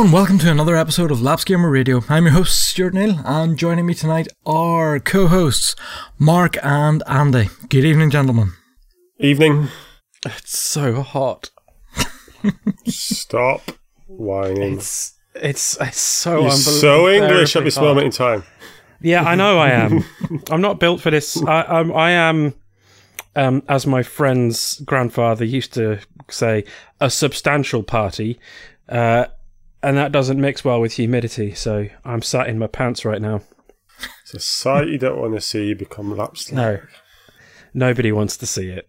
Hello and welcome to another episode of Laps Gamer Radio. I'm your host Stuart Neal, and joining me tonight are co-hosts Mark and Andy. Good evening, gentlemen. Evening. It's so hot. Stop whining. It's it's it's so You're unbelievable. so English at this hot. moment in time. Yeah, I know I am. I'm not built for this. I, I'm, I am, um, as my friend's grandfather used to say, a substantial party, uh, and that doesn't mix well with humidity. So I'm sat in my pants right now. It's a sight you don't want to see you become lapsed. No, nobody wants to see it.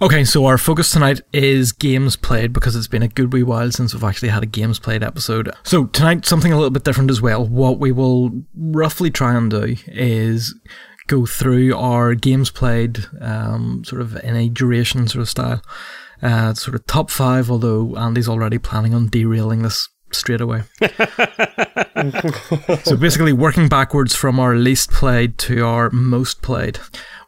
Okay, so our focus tonight is games played because it's been a good wee while since we've actually had a games played episode. So tonight, something a little bit different as well. What we will roughly try and do is go through our games played, um, sort of in a duration sort of style, uh, sort of top five. Although Andy's already planning on derailing this straight away. so basically, working backwards from our least played to our most played.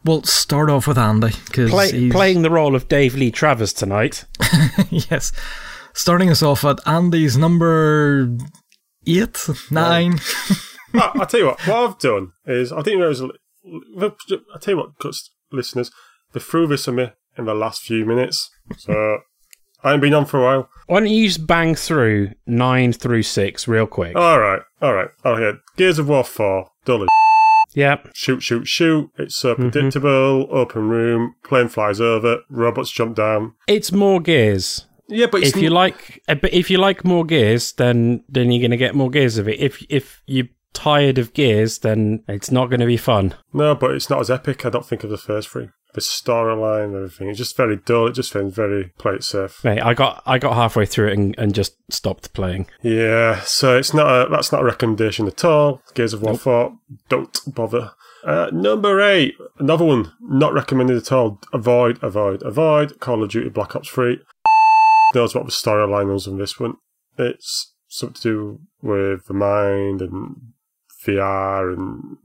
We'll start off with Andy because Play, playing the role of Dave Lee Travis tonight. yes. Starting us off at Andy's number eight, nine. well, I'll tell you what, what I've done is, I think there was, I'll tell you what, cus- listeners, they threw this on me in the last few minutes. So I ain't been on for a while. Why don't you just bang through nine through six real quick? All right, all right. Oh, yeah. Gears of War 4, dull as yeah. shoot, shoot, shoot. It's so predictable, open room, plane flies over, robots jump down. It's more gears. Yeah, but if you like, uh, but if you like more gears, then then you're to get more gears of it. If if you're tired of gears, then it's not going to be fun. No, but it's not as epic, I don't think, of the first three. The storyline and everything. It's just very dull. It just feels very play it safe. Mate, I got I got halfway through it and, and just stopped playing. Yeah, so it's not a that's not a recommendation at all. Gears of War 4, don't bother. Uh, number eight, another one not recommended at all. Avoid, avoid, avoid. Call of Duty Black Ops 3. Knows what the storyline was in this one. It's something to do with the mind and VR and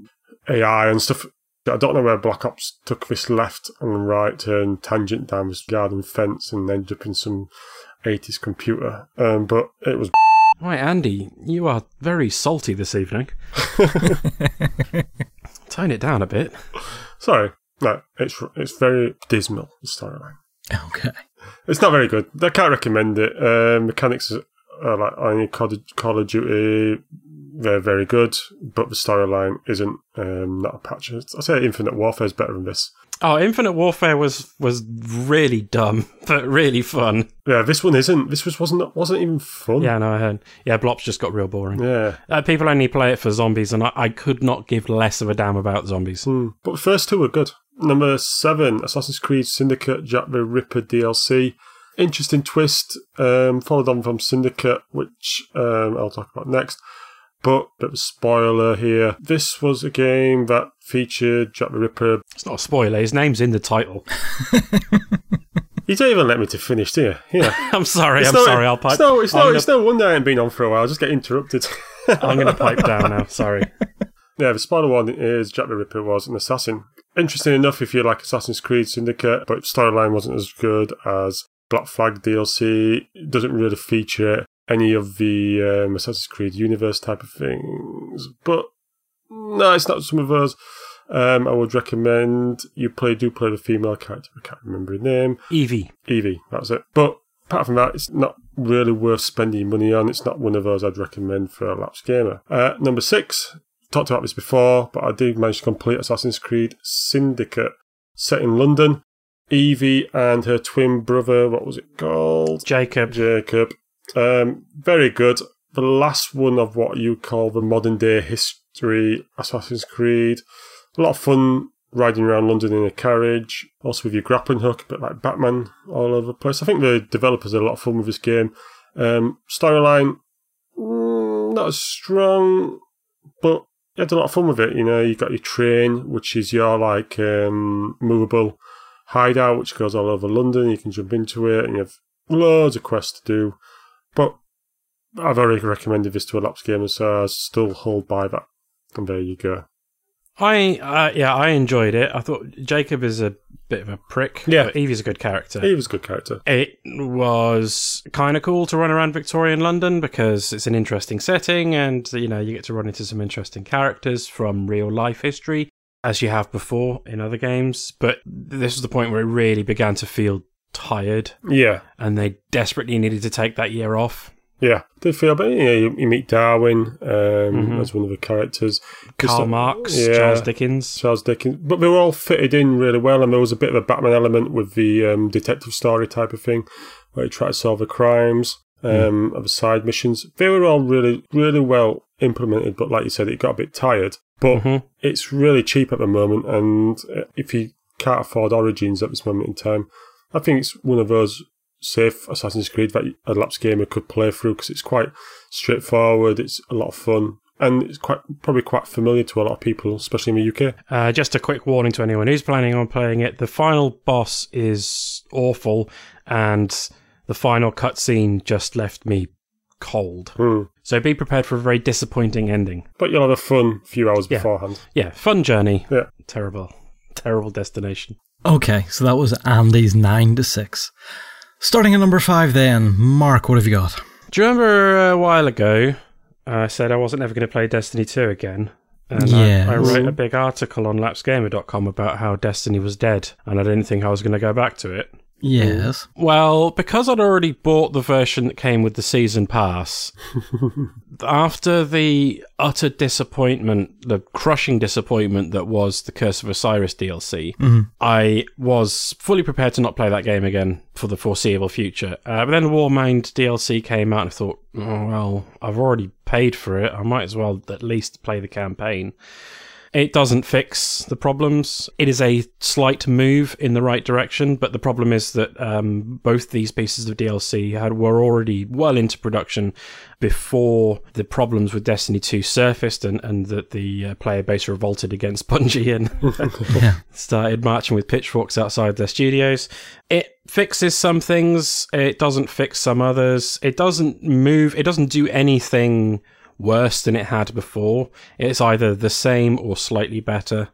AI and stuff. I don't know where Black Ops took this left and right turn tangent down this garden fence and ended up in some 80s computer. Um, but it was Right, Andy, you are very salty this evening. Tone it down a bit. sorry. No, it's it's very dismal the storyline. Okay. It's not very good. I can't recommend it. Uh, mechanics are like on Call of, Call of Duty. They're very good, but the storyline isn't um, not a patch. I say Infinite Warfare is better than this. Oh, Infinite Warfare was was really dumb, but really fun. Yeah, this one isn't. This was wasn't wasn't even fun. Yeah, no, I heard. Yeah, Blops just got real boring. Yeah. Uh, people only play it for zombies, and I, I could not give less of a damn about zombies. Hmm. But the first two were good. Number seven, Assassin's Creed Syndicate Jack the Ripper DLC. Interesting twist, um, followed on from Syndicate, which um, I'll talk about next. But bit of a spoiler here. This was a game that featured Jack the Ripper. It's not a spoiler. His name's in the title. You don't even let me to finish, do you? Yeah. I'm sorry. It's I'm no- sorry. I'll pipe. It's no, it's, no, it's no wonder I ain't been on for a while. I just get interrupted. I'm going to pipe down now. Sorry. Yeah, the spoiler one is Jack the Ripper was an assassin. Interesting enough if you like Assassin's Creed Syndicate, but storyline wasn't as good as Black Flag DLC. It doesn't really feature any of the um, Assassin's Creed universe type of things. But no, it's not some of those. Um, I would recommend you play do play the female character. I can't remember her name. Evie. Evie, that's it. But apart from that, it's not really worth spending money on. It's not one of those I'd recommend for a lapsed gamer. Uh, number six, talked about this before, but I did manage to complete Assassin's Creed Syndicate, set in London. Evie and her twin brother, what was it called? Jacob. Jacob. Um, very good. The last one of what you call the modern day history Assassin's Creed. A lot of fun riding around London in a carriage, also with your grappling hook, a bit like Batman all over the place. I think the developers had a lot of fun with this game. Um, storyline, mm, not as strong, but you had a lot of fun with it. You know, you got your train, which is your like um, movable hideout, which goes all over London. You can jump into it, and you have loads of quests to do. But I've already recommended this to a lapsed gamer, so I still hold by that. And there you go. I uh, yeah, I enjoyed it. I thought Jacob is a bit of a prick. Yeah. Evie's a good character. He was a good character. It was kind of cool to run around Victorian London because it's an interesting setting and you know you get to run into some interesting characters from real life history as you have before in other games. But this was the point where it really began to feel tired Yeah, and they desperately needed to take that year off. yeah. Did feel, but know, you, you meet Darwin um, as one of the characters. Karl like- Marx, yeah. Charles Dickens. Charles Dickens, but they were all fitted in really well, and there was a bit of a Batman element with the um, detective story type of thing, where you try to solve the crimes um, of the side missions. They were all really, really well implemented, but like you said, it got a bit tired. But Mhm. it's really cheap at the moment, and uh, if you can't afford Origins at this moment in time, I think it's one of those safe Assassin's Creed that a lapsed gamer could play through because it's quite straightforward. It's a lot of fun. And it's quite probably quite familiar to a lot of people, especially in the UK. Uh, just a quick warning to anyone who's planning on playing it: the final boss is awful, and the final cutscene just left me cold. Hmm. So be prepared for a very disappointing ending. But you'll have a fun few hours Yeah. beforehand. Yeah, fun journey. Yeah. Terrible, terrible destination. Okay, so that was Andy's 9 to 6. Starting at number 5 then, Mark, what have you got? Do you remember a while ago uh, I said I wasn't ever going to play Destiny 2 again? And Yes. I, I wrote a big article on lapsgamer.com about how Destiny was dead, and I didn't think I was going to go back to it. Yes. Well, because I'd already bought the version that came with the season pass, after the utter disappointment, the crushing disappointment that was the Curse of Osiris DLC, I was fully prepared to not play that game again for the foreseeable future. Uh, but then the Warmind DLC came out, and I thought, oh, well, I've already paid for it. I might as well at least play the campaign. It doesn't fix the problems. It is a slight move in the right direction, but the problem is that um, both these pieces of DLC had were already well into production before the problems with Destiny 2 surfaced and, and that the uh, player base revolted against Bungie and Yeah. started marching with pitchforks outside their studios. It fixes some things, it doesn't fix some others. It doesn't move, it doesn't do anything worse than it had before. It's either the same or slightly better.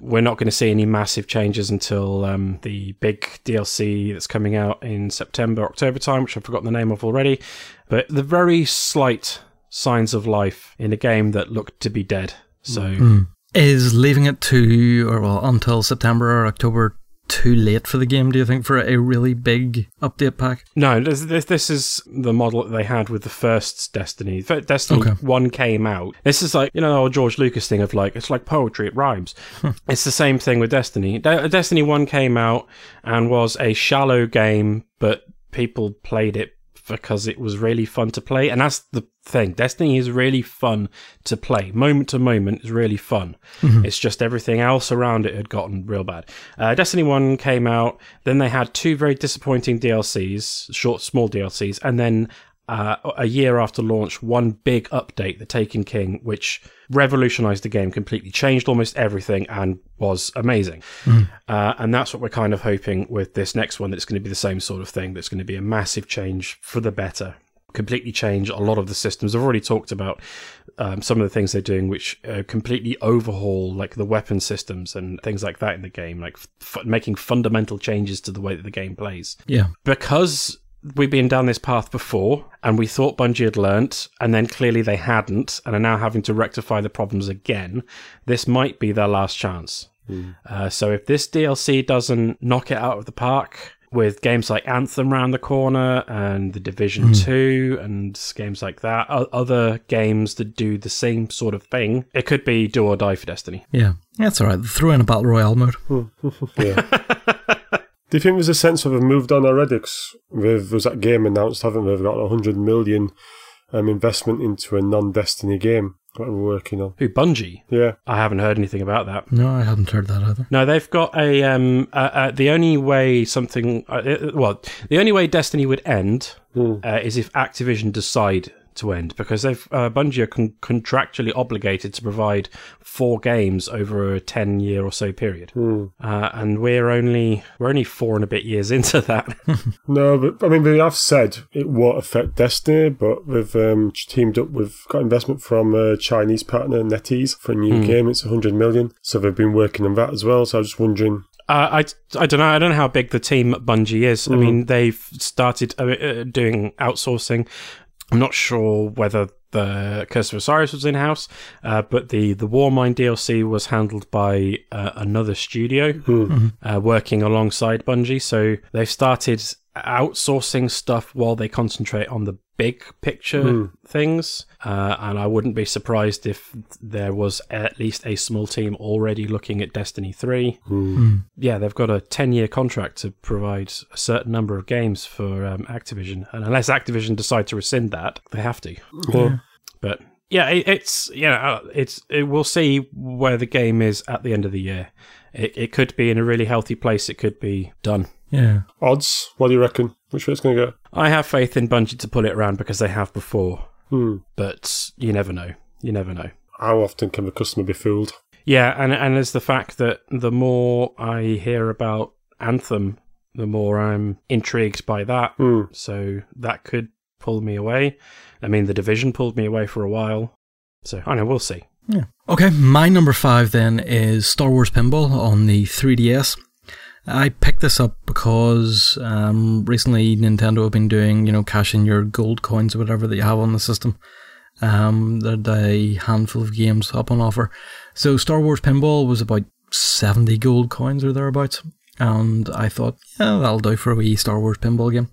We're not going to see any massive changes until um, the big DLC that's coming out in September, October time, which I've forgotten the name of already. But the very slight signs of life in a game that looked to be dead. So Is leaving it to, or well, until September or October too late for the game, do you think, for a really big update pack? No, this, this this is the model that they had with the first Destiny. Destiny Okay. One came out. This is like you know the old George Lucas thing of like it's like poetry, it rhymes. it's the same thing with Destiny. De- Destiny One came out and was a shallow game, but people played it because it was really fun to play, and that's the thing. Destiny is really fun to play. Moment to moment is really fun. It's just everything else around it had gotten real bad. Uh, Destiny 1 came out, then they had two very disappointing DLCs, short, small DLCs, and then uh, a year after launch, one big update, The Taken King, which revolutionized the game, completely changed almost everything, and was amazing. Uh, and that's what we're kind of hoping with this next one that it's going to be the same sort of thing, that's going to be a massive change for the better. Completely change a lot of the systems. I've already talked about um, some of the things they're doing, which uh, completely overhaul like the weapon systems and things like that in the game, like f- making fundamental changes to the way that the game plays Yeah. because we've been down this path before and we thought Bungie had learnt and then clearly they hadn't and are now having to rectify the problems again, this might be their last chance. Uh, so if this DLC doesn't knock it out of the park with games like Anthem round the corner and The Division 2 and games like that, o- other games that do the same sort of thing, it could be do or die for Destiny. Yeah. That's all right. Throw in a battle royale mode. Yeah. Do you think there's a sense of a moved on already? 'Cause with was that game announced, haven't they? They've got a hundred million um, investment into a non-Destiny game that we're working on. Who, Bungie? Yeah, I haven't heard anything about that. No, I haven't heard that either. No, they've got a um. Uh, uh, the only way something, uh, uh, well, the only way Destiny would end uh, is if Activision decide to end because they've uh, Bungie are con- contractually obligated to provide four games over a ten year or so period, Hmm. uh, and we're only we're only four and a bit years into that. No, but I mean, they have said it won't affect Destiny, but they've um, teamed up with, got investment from a Chinese partner, NetEase, for a new game. It's 100 million. So they've been working on that as well. So I was just wondering. Uh, I, I don't know. I don't know how big the team at Bungie is. I mean, they've started uh, uh, doing outsourcing. I'm not sure whether the Curse of Osiris was in house, uh, but the the Warmind DLC was handled by uh, another studio uh, working alongside Bungie. So they've started outsourcing stuff while they concentrate on the big picture things. Uh, and I wouldn't be surprised if there was at least a small team already looking at Destiny 3. Yeah, they've got a 10 year contract to provide a certain number of games for um, Activision. And unless Activision decide to rescind that, they have to. Yeah. But yeah, it, it's you know uh, it's it, we'll see where the game is at the end of the year. It, it could be in a really healthy place. It could be done. Yeah. Odds, what do you reckon? Which way it's going to go? I have faith in Bungie to pull it around because they have before, Hmm. but you never know. You never know. How often can the customer be fooled? Yeah, and and there's the fact that the more I hear about Anthem, the more I'm intrigued by that. Hmm. So that could pull me away. I mean, the division pulled me away for a while. So I know we'll see. Yeah. Okay, my number five then is Star Wars Pinball on the 3DS. I picked this up because um, recently Nintendo have been doing, you know, cash in your gold coins or whatever that you have on the system. Um, there's a handful of games up on offer. So Star Wars Pinball was about 70 gold coins or thereabouts. And I thought, yeah, that'll do for a wee Star Wars pinball game.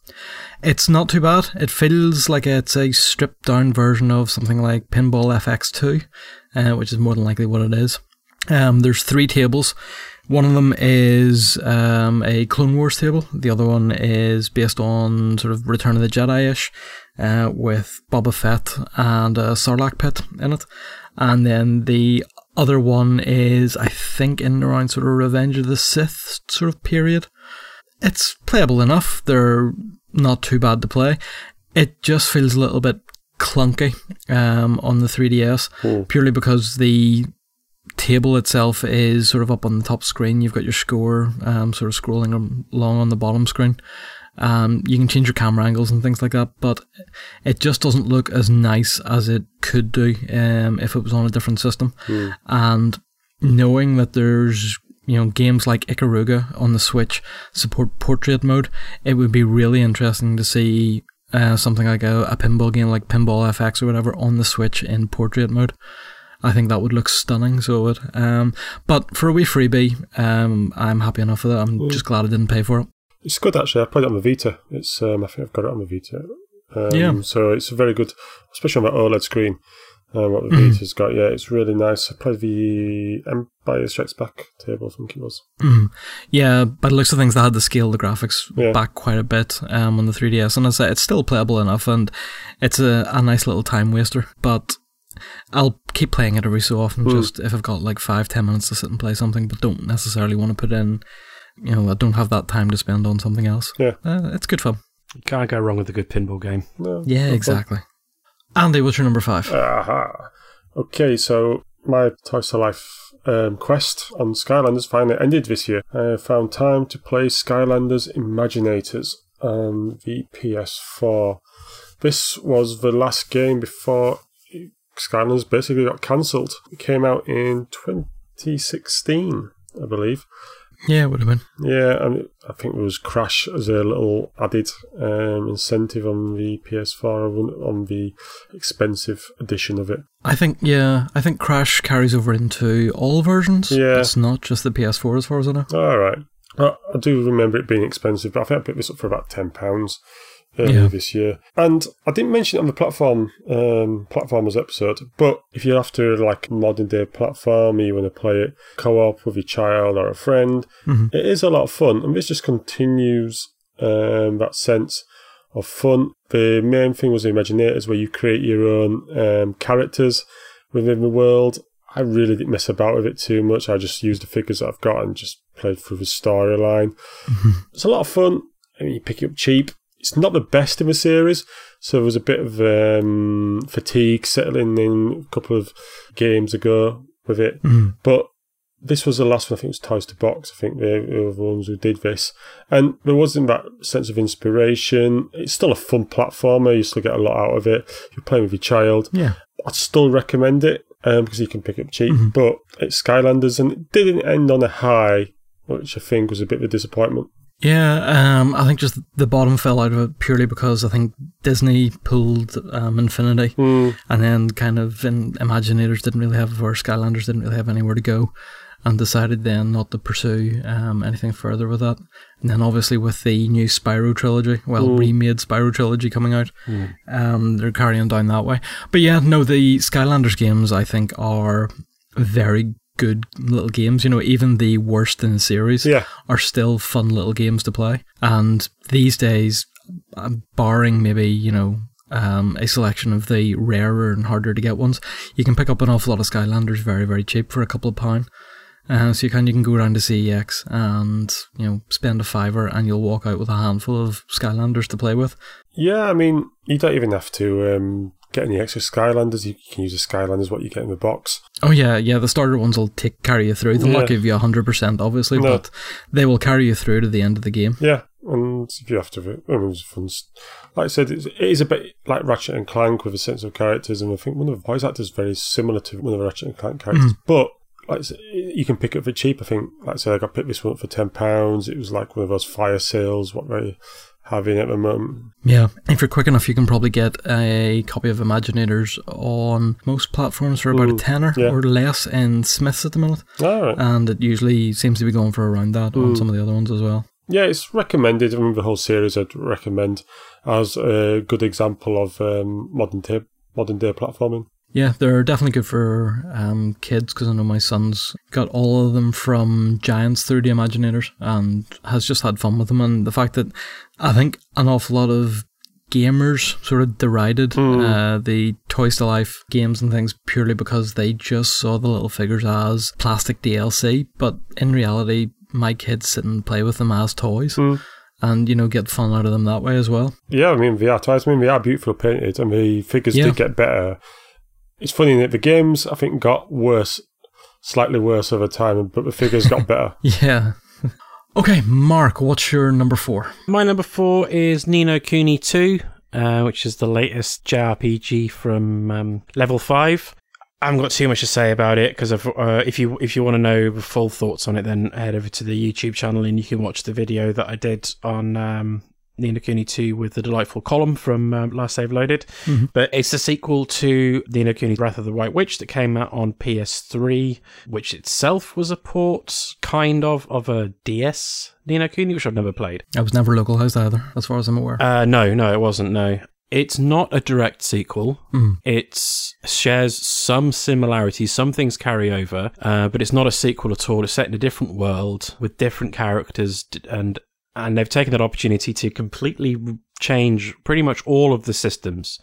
It's not too bad. It feels like it's a stripped down version of something like Pinball FX2, uh, which is more than likely what it is. Um, there's three tables. One of them is um, a Clone Wars table. The other one is based on sort of Return of the Jedi ish, uh, with Boba Fett and a Sarlacc pit in it. And then the other one is, I think, in around sort of Revenge of the Sith sort of period. It's playable enough. They're not too bad to play. It just feels a little bit clunky um, on the 3DS, purely because the table itself is sort of up on the top screen. You've got your score um, sort of scrolling along on the bottom screen. Um, you can change your camera angles and things like that, but it just doesn't look as nice as it could do um, if it was on a different system. And knowing that there's you know games like Ikaruga on the Switch support portrait mode, it would be really interesting to see uh, something like a, a pinball game like Pinball FX or whatever on the Switch in portrait mode. I think that would look stunning. So it would. Um, but for a wee freebie, um, I'm happy enough with it. I'm just glad I didn't pay for it. It's good actually. I played it on the Vita. It's um, I think I've got it on the Vita. Um, Yeah. So it's very good, especially on that OLED screen. Um, what the Mm. Vita's got, yeah, it's really nice. I played the Empire Strikes Back table. I think it was. Mm. Yeah, by the looks of things, they had to scale the graphics Yeah. back quite a bit um, on the 3DS, and as I say, it's still playable enough, and it's a, a nice little time waster. But I'll keep playing it every so often, Hmm. just if I've got like five, ten minutes to sit and play something, but don't necessarily want to put in, you know, I don't have that time to spend on something else. Yeah. Uh, it's good fun. You can't go wrong with a good pinball game. No, Yeah, no exactly. Andy, what's your number five? Aha. Okay, so my Toys to Life um, quest on Skylanders finally ended this year. I found time to play Skylanders Imaginators on the PS4. This was the last game before Skylanders basically got cancelled. It came out in 2016, I believe. Yeah, it would have been. Yeah, and I think it was Crash as a little added um, incentive on the PS4 on- on the expensive edition of it. I think, yeah, I think Crash carries over into all versions. Yeah. It's not just the PS4 as far as I know. All right. I, I do remember it being expensive, but I think I picked this up for about ten pounds earlier Yeah. this year. And I didn't mention it on the platform um, platformers episode, but if you're after like modern day platform, you want to play it co-op with your child or a friend, Mhm. it is a lot of fun, and this just continues um, that sense of fun. The main thing was the Imaginators, where you create your own um, characters within the world. I really didn't mess about with it too much. I just used the figures that I've got and just played through the storyline. It's a lot of fun. I mean, you pick it up cheap. It's not the best in the series. So there was a bit of um, fatigue settling in a couple of games ago with it. Mhm. But this was the last one. I think it was Toys for Bob. I think they were the ones who did this, and there wasn't that sense of inspiration. It's still a fun platformer. You still get a lot out of it. If you're playing with your child. Yeah. I'd still recommend it um, because you can pick it up cheap. But it's Skylanders, and it didn't end on a high, which I think was a bit of a disappointment. Yeah, um, I think just the bottom fell out of it purely because I think Disney pulled um, Infinity, Mm. and then kind of in Imaginators didn't really have, or Skylanders didn't really have anywhere to go, and decided then not to pursue um, anything further with that. And then obviously with the new Spyro trilogy, well, Mm. remade Spyro trilogy coming out, um, they're carrying down that way. But yeah, no, the Skylanders games I think are very good little games. You know, even the worst in the series Yeah, are still fun little games to play. And these days, um, barring maybe, you know, um, a selection of the rarer and harder to get ones, you can pick up an awful lot of Skylanders very, very cheap for a couple of pound. Uh, so you can you can go around to CEX and you know spend a fiver and you'll walk out with a handful of Skylanders to play with. yeah. I mean, you don't even have to um, get any extra Skylanders. You can use the Skylanders what you get in the box. Oh yeah, yeah. The starter ones will take carry you through. They'll Yeah. not give you hundred percent, obviously, No. but they will carry you through to the end of the game. Yeah, and if you have to, I mean, fun. Like I said, it's, it is a bit like Ratchet and Clank with a sense of characters, and I think one of the voice actors is very similar to one of the Ratchet and Clank characters. Hmm. But like said, you can pick it for cheap. I think, like I said, I got picked this one up for ten pounds. It was like one of those fire sales what they having at the moment. Yeah, if you're quick enough, you can probably get a copy of Imaginators on most platforms for about a Mm, tenner yeah. or less in Smiths at the minute, All right. and it usually seems to be going for around that on Mm. some of the other ones as well. Yeah, it's recommended. I mean, the whole series I'd recommend as a good example of um, modern day modern day platforming. Yeah, they're definitely good for um, kids because I know my son's got all of them from Giants through the Imaginators and has just had fun with them. And the fact that I think an awful lot of gamers sort of derided Mm. uh, the Toys to Life games and things purely because they just saw the little figures as plastic DLC. But in reality, my kids sit and play with them as toys Mm. and, you know, get fun out of them that way as well. Yeah, I mean, they are toys. I mean, they are beautiful painted, and the figures Yeah. did get better. It's funny that the games, I think, got worse, slightly worse over time, but the figures got better. Yeah. okay, Mark, what's your number four? My number four is Ni no Kuni 2, uh, which is the latest JRPG from um, Level 5. I haven't got too much to say about it because uh, if you if you want to know the full thoughts on it, then head over to the YouTube channel and you can watch the video that I did on um, Ni no Kuni 2 with the delightful column from um, Last Save Loaded. But it's a sequel to Ni no Kuni Wrath of the White Witch that came out on PS3, which itself was a port, kind of, of a DS Ni no Kuni, which I've never played. I was never localized either, as far as I'm aware. Uh, no, no, it wasn't. No, it's not a direct sequel. Mm. It shares some similarities. Some things carry over, uh, but it's not a sequel at all. It's set in a different world with different characters, d- and and they've taken that opportunity to completely change pretty much all of the systems.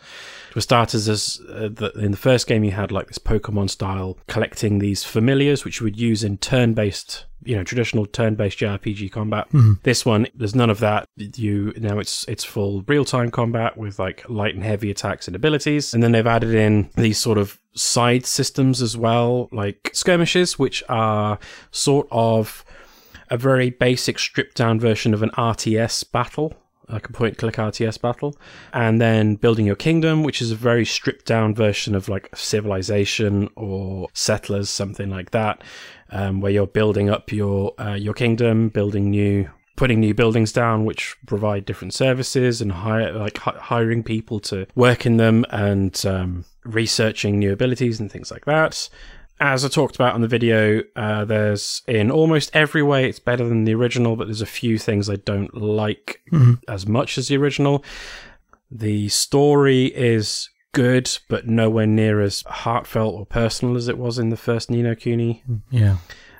For starters, as uh, the, in the first game, you had like this Pokemon style collecting these familiars, which you would use in turn-based, you know, traditional turn-based JRPG combat. This one, there's none of that. You now it's it's full real-time combat with like light and heavy attacks and abilities, and then they've added in these sort of side systems as well, like skirmishes, which are sort of a very basic stripped down version of an RTS battle, like a point click RTS battle, and then building your kingdom, which is a very stripped down version of like civilization or settlers, something like that, um, where you're building up your uh, your kingdom, building new. Putting new buildings down, which provide different services, and hire like hi- hiring people to work in them, and um, researching new abilities and things like that as I talked about on the video, uh, there's in almost every way it's better than the original, but there's a few things I don't like as much as the original. The story is good, but nowhere near as heartfelt or personal as it was in the first Ni no Kuni. Yeah.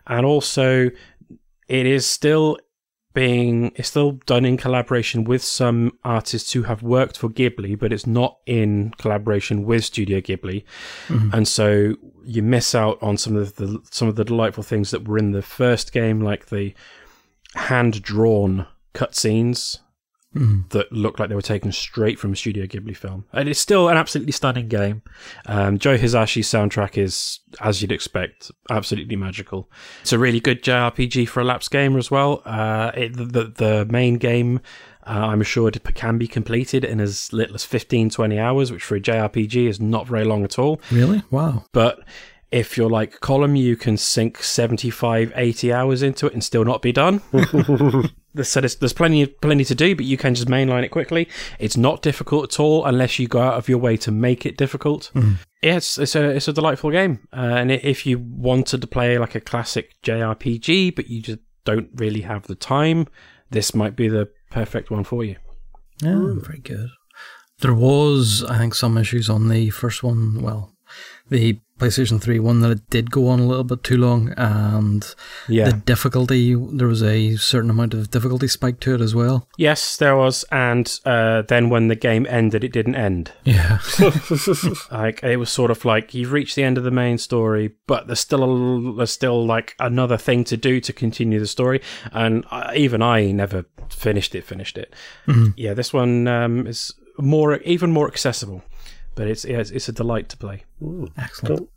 And also, it is still being it's still done in collaboration with some artists who have worked for Ghibli, but it's not in collaboration with Studio Ghibli, mm-hmm. and so you miss out on some of the some of the delightful things that were in the first game, like the hand drawn cutscenes that looked like they were taken straight from a Studio Ghibli film. And it's still an absolutely stunning game. Um, Joe Hisaishi's soundtrack is, as you'd expect, absolutely magical. It's a really good JRPG for a lapsed gamer as well. Uh, it, the, the main game, uh, I'm assured, can be completed in as little as 15, 20 hours, which for a JRPG is not very long at all. Really? Wow. But if you're like column, you can sink 75, 80 hours into it and still not be done. so there's, there's plenty plenty to do, but you can just mainline it quickly. It's not difficult at all unless you go out of your way to make it difficult. Mm. Yeah, it's, it's a it's a delightful game, uh, and if you wanted to play like a classic JRPG, but you just don't really have the time, this might be the perfect one for you. Yeah, very good. There was, I think, some issues on the first one. Well, the PlayStation 3 one that it did go on a little bit too long, and Yeah. the difficulty, there was a certain amount of difficulty spike to it as well. Yes, there was, and uh, then when the game ended, it didn't end. Yeah. Like it was sort of like you've reached the end of the main story, but there's still a, there's still like another thing to do to continue the story, and I, even I never finished it. Finished it. Yeah, this one um, is more even more accessible, but it's it's, it's a delight to play. Excellent. Cool.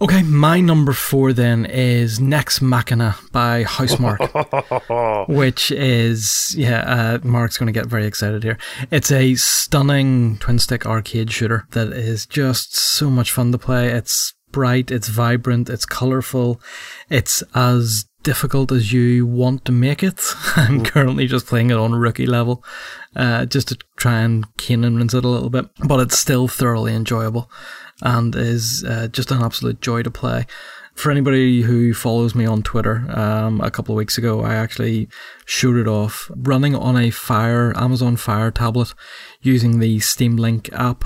Okay, my number four then is Nex Machina by Housemarque, which is, yeah, uh, Mark's going to get very excited here. It's a stunning twin stick arcade shooter that is just so much fun to play. It's bright, it's vibrant, it's colorful, it's as difficult as you want to make it. I'm currently just playing it on rookie level, uh, just to try and cane and rinse it a little bit, but it's still thoroughly enjoyable and is uh, just an absolute joy to play. For anybody who follows me on Twitter, um, a couple of weeks ago, I actually showed it off running on a Fire Amazon Fire tablet using the Steam Link app,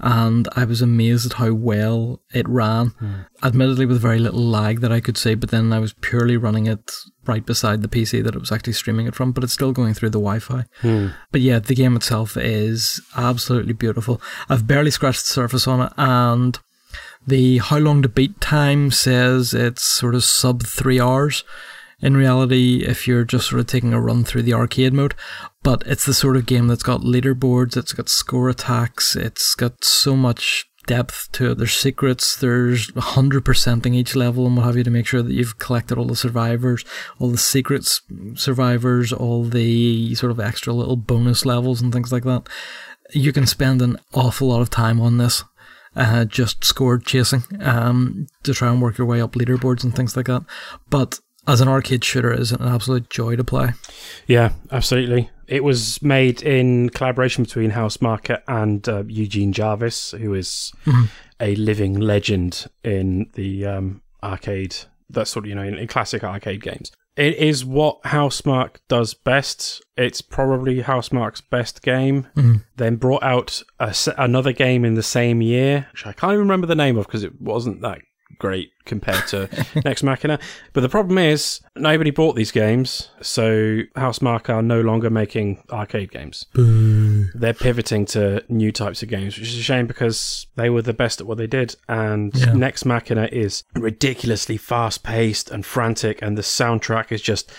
and I was amazed at how well it ran. Hmm. Admittedly, with very little lag that I could see, but then I was purely running it right beside the PC that it was actually streaming it from, but it's still going through the Wi-Fi. Hmm. But yeah, the game itself is absolutely beautiful. I've barely scratched the surface on it, and the how long to beat time says it's sort of sub three hours. In reality, if you're just sort of taking a run through the arcade mode, but it's the sort of game that's got leaderboards, it's got score attacks, it's got so much depth to it. There's secrets, there's 100%ing each level and what have you to make sure that you've collected all the survivors, all the secrets survivors, all the sort of extra little bonus levels and things like that. You can spend an awful lot of time on this. Uh, just score chasing um, to try and work your way up leaderboards and things like that. But as an arcade shooter, it is an absolute joy to play. Yeah, absolutely. It was made in collaboration between Housemarque and uh, Eugene Jarvis, who is a living legend in the um, arcade. That's sort of you know in, in classic arcade games. It is what Housemarque does best. It's probably Housemarque's best game. Then brought out a another game in the same year, which I can't even remember the name of because it wasn't that great compared to Nex Machina. But the problem is nobody bought these games, so Housemarque are no longer making arcade games. They're pivoting to new types of games, which is a shame because they were the best at what they did. And Yeah. Nex Machina is ridiculously fast paced and frantic, and the soundtrack is just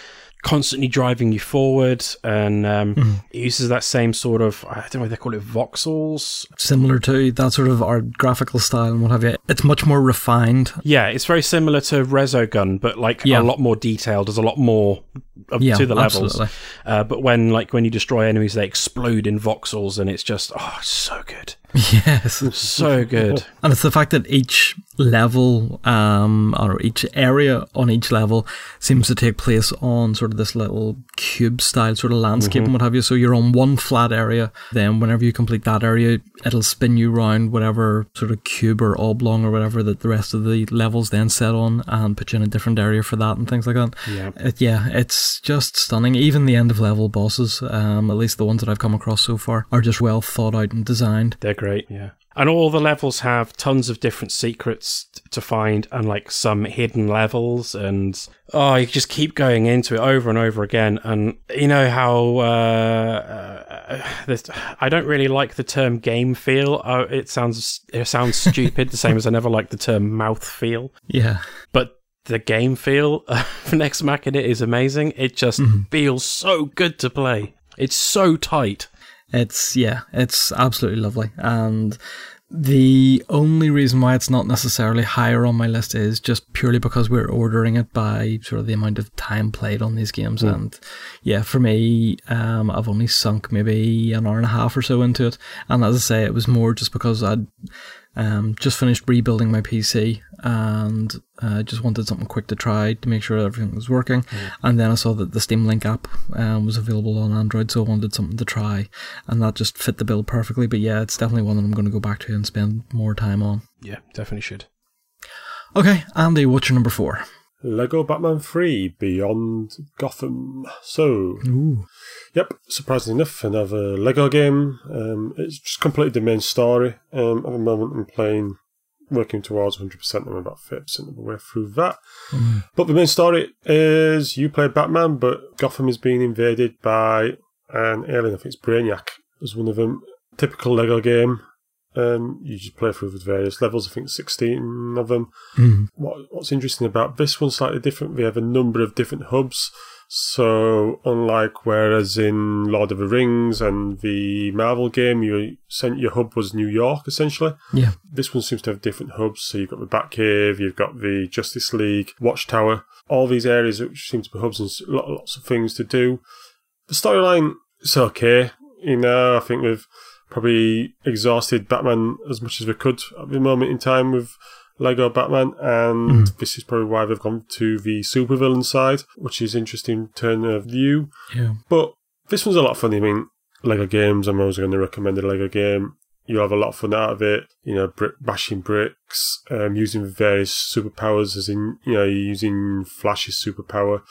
constantly driving you forward. And um, it uses that same sort of, I don't know they call it, voxels. Similar to that sort of art graphical style and what have you. It's much more refined. Yeah, it's very similar to Resogun, but like Yeah. a lot more detailed. There's a lot more of, Yeah, to the levels. Uh, but when like when you destroy enemies, they explode in voxels, and it's just oh, so good, Yes. so good. And it's the fact that each level, um, or each area on each level seems to take place on sort of this little cube style sort of landscape and what have you. So you're on one flat area, then whenever you complete that area, it'll spin you around whatever sort of cube or oblong or whatever that the rest of the levels then set on and put you in a different area for that and things like that. Yeah. It, yeah, it's just stunning. Even the end of level bosses, um, at least the ones that I've come across so far, are just well thought out and designed. They're great, yeah. And all the levels have tons of different secrets t- to find and like some hidden levels and oh, you just keep going into it over and over again. And you know how uh, uh, this, I don't really like the term game feel. Uh, it sounds it sounds stupid, the same as I never like the term mouth feel. Yeah. But the game feel of Nex Machina it is amazing. It just feels so good to play. It's so tight. It's yeah, it's absolutely lovely. And the only reason why it's not necessarily higher on my list is just purely because we're ordering it by sort of the amount of time played on these games. Mm. And yeah, for me, um, I've only sunk maybe an hour and a half or so into it. And as I say, it was more just because I'd um, just finished rebuilding my PC and uh, just wanted something quick to try to make sure everything was working. And then I saw that the Steam Link app um, was available on Android, so I wanted something to try, and that just fit the bill perfectly. But yeah, it's definitely one that I'm going to go back to and spend more time on. Yeah, definitely should. Okay, Andy, what's your number four? Lego Batman 3 Beyond Gotham. So, Ooh. Yep, surprisingly enough, another Lego game. Um, it's just completed the main story. Um, at the moment, I'm playing, working towards 100%. I'm about 50% of the way through that. But the main story is you play Batman, but Gotham is being invaded by an alien. I think it's Brainiac as one of them. Typical Lego game. Um, you just play through the various levels. I think 16 of them. Mhm. What, what's interesting about this one slightly different. We have a number of different hubs. So unlike whereas in Lord of the Rings and the Marvel game, you sent your hub was New York essentially. Yeah. This one seems to have different hubs. So you've got the Batcave, you've got the Justice League, Watchtower, all these areas which seem to be hubs and lots of things to do. The storyline is okay. You know, I think we've probably exhausted Batman as much as we could at the moment in time with Lego Batman, and this is probably why they've gone to the supervillain side, which is interesting turn of view. Yeah. But this one's a lot of fun. I mean, Lego games, I'm always going to recommend a Lego game. You'll have a lot of fun out of it. You know, brick, bashing bricks, um, using various superpowers, as in, you know, you're using Flash's superpower.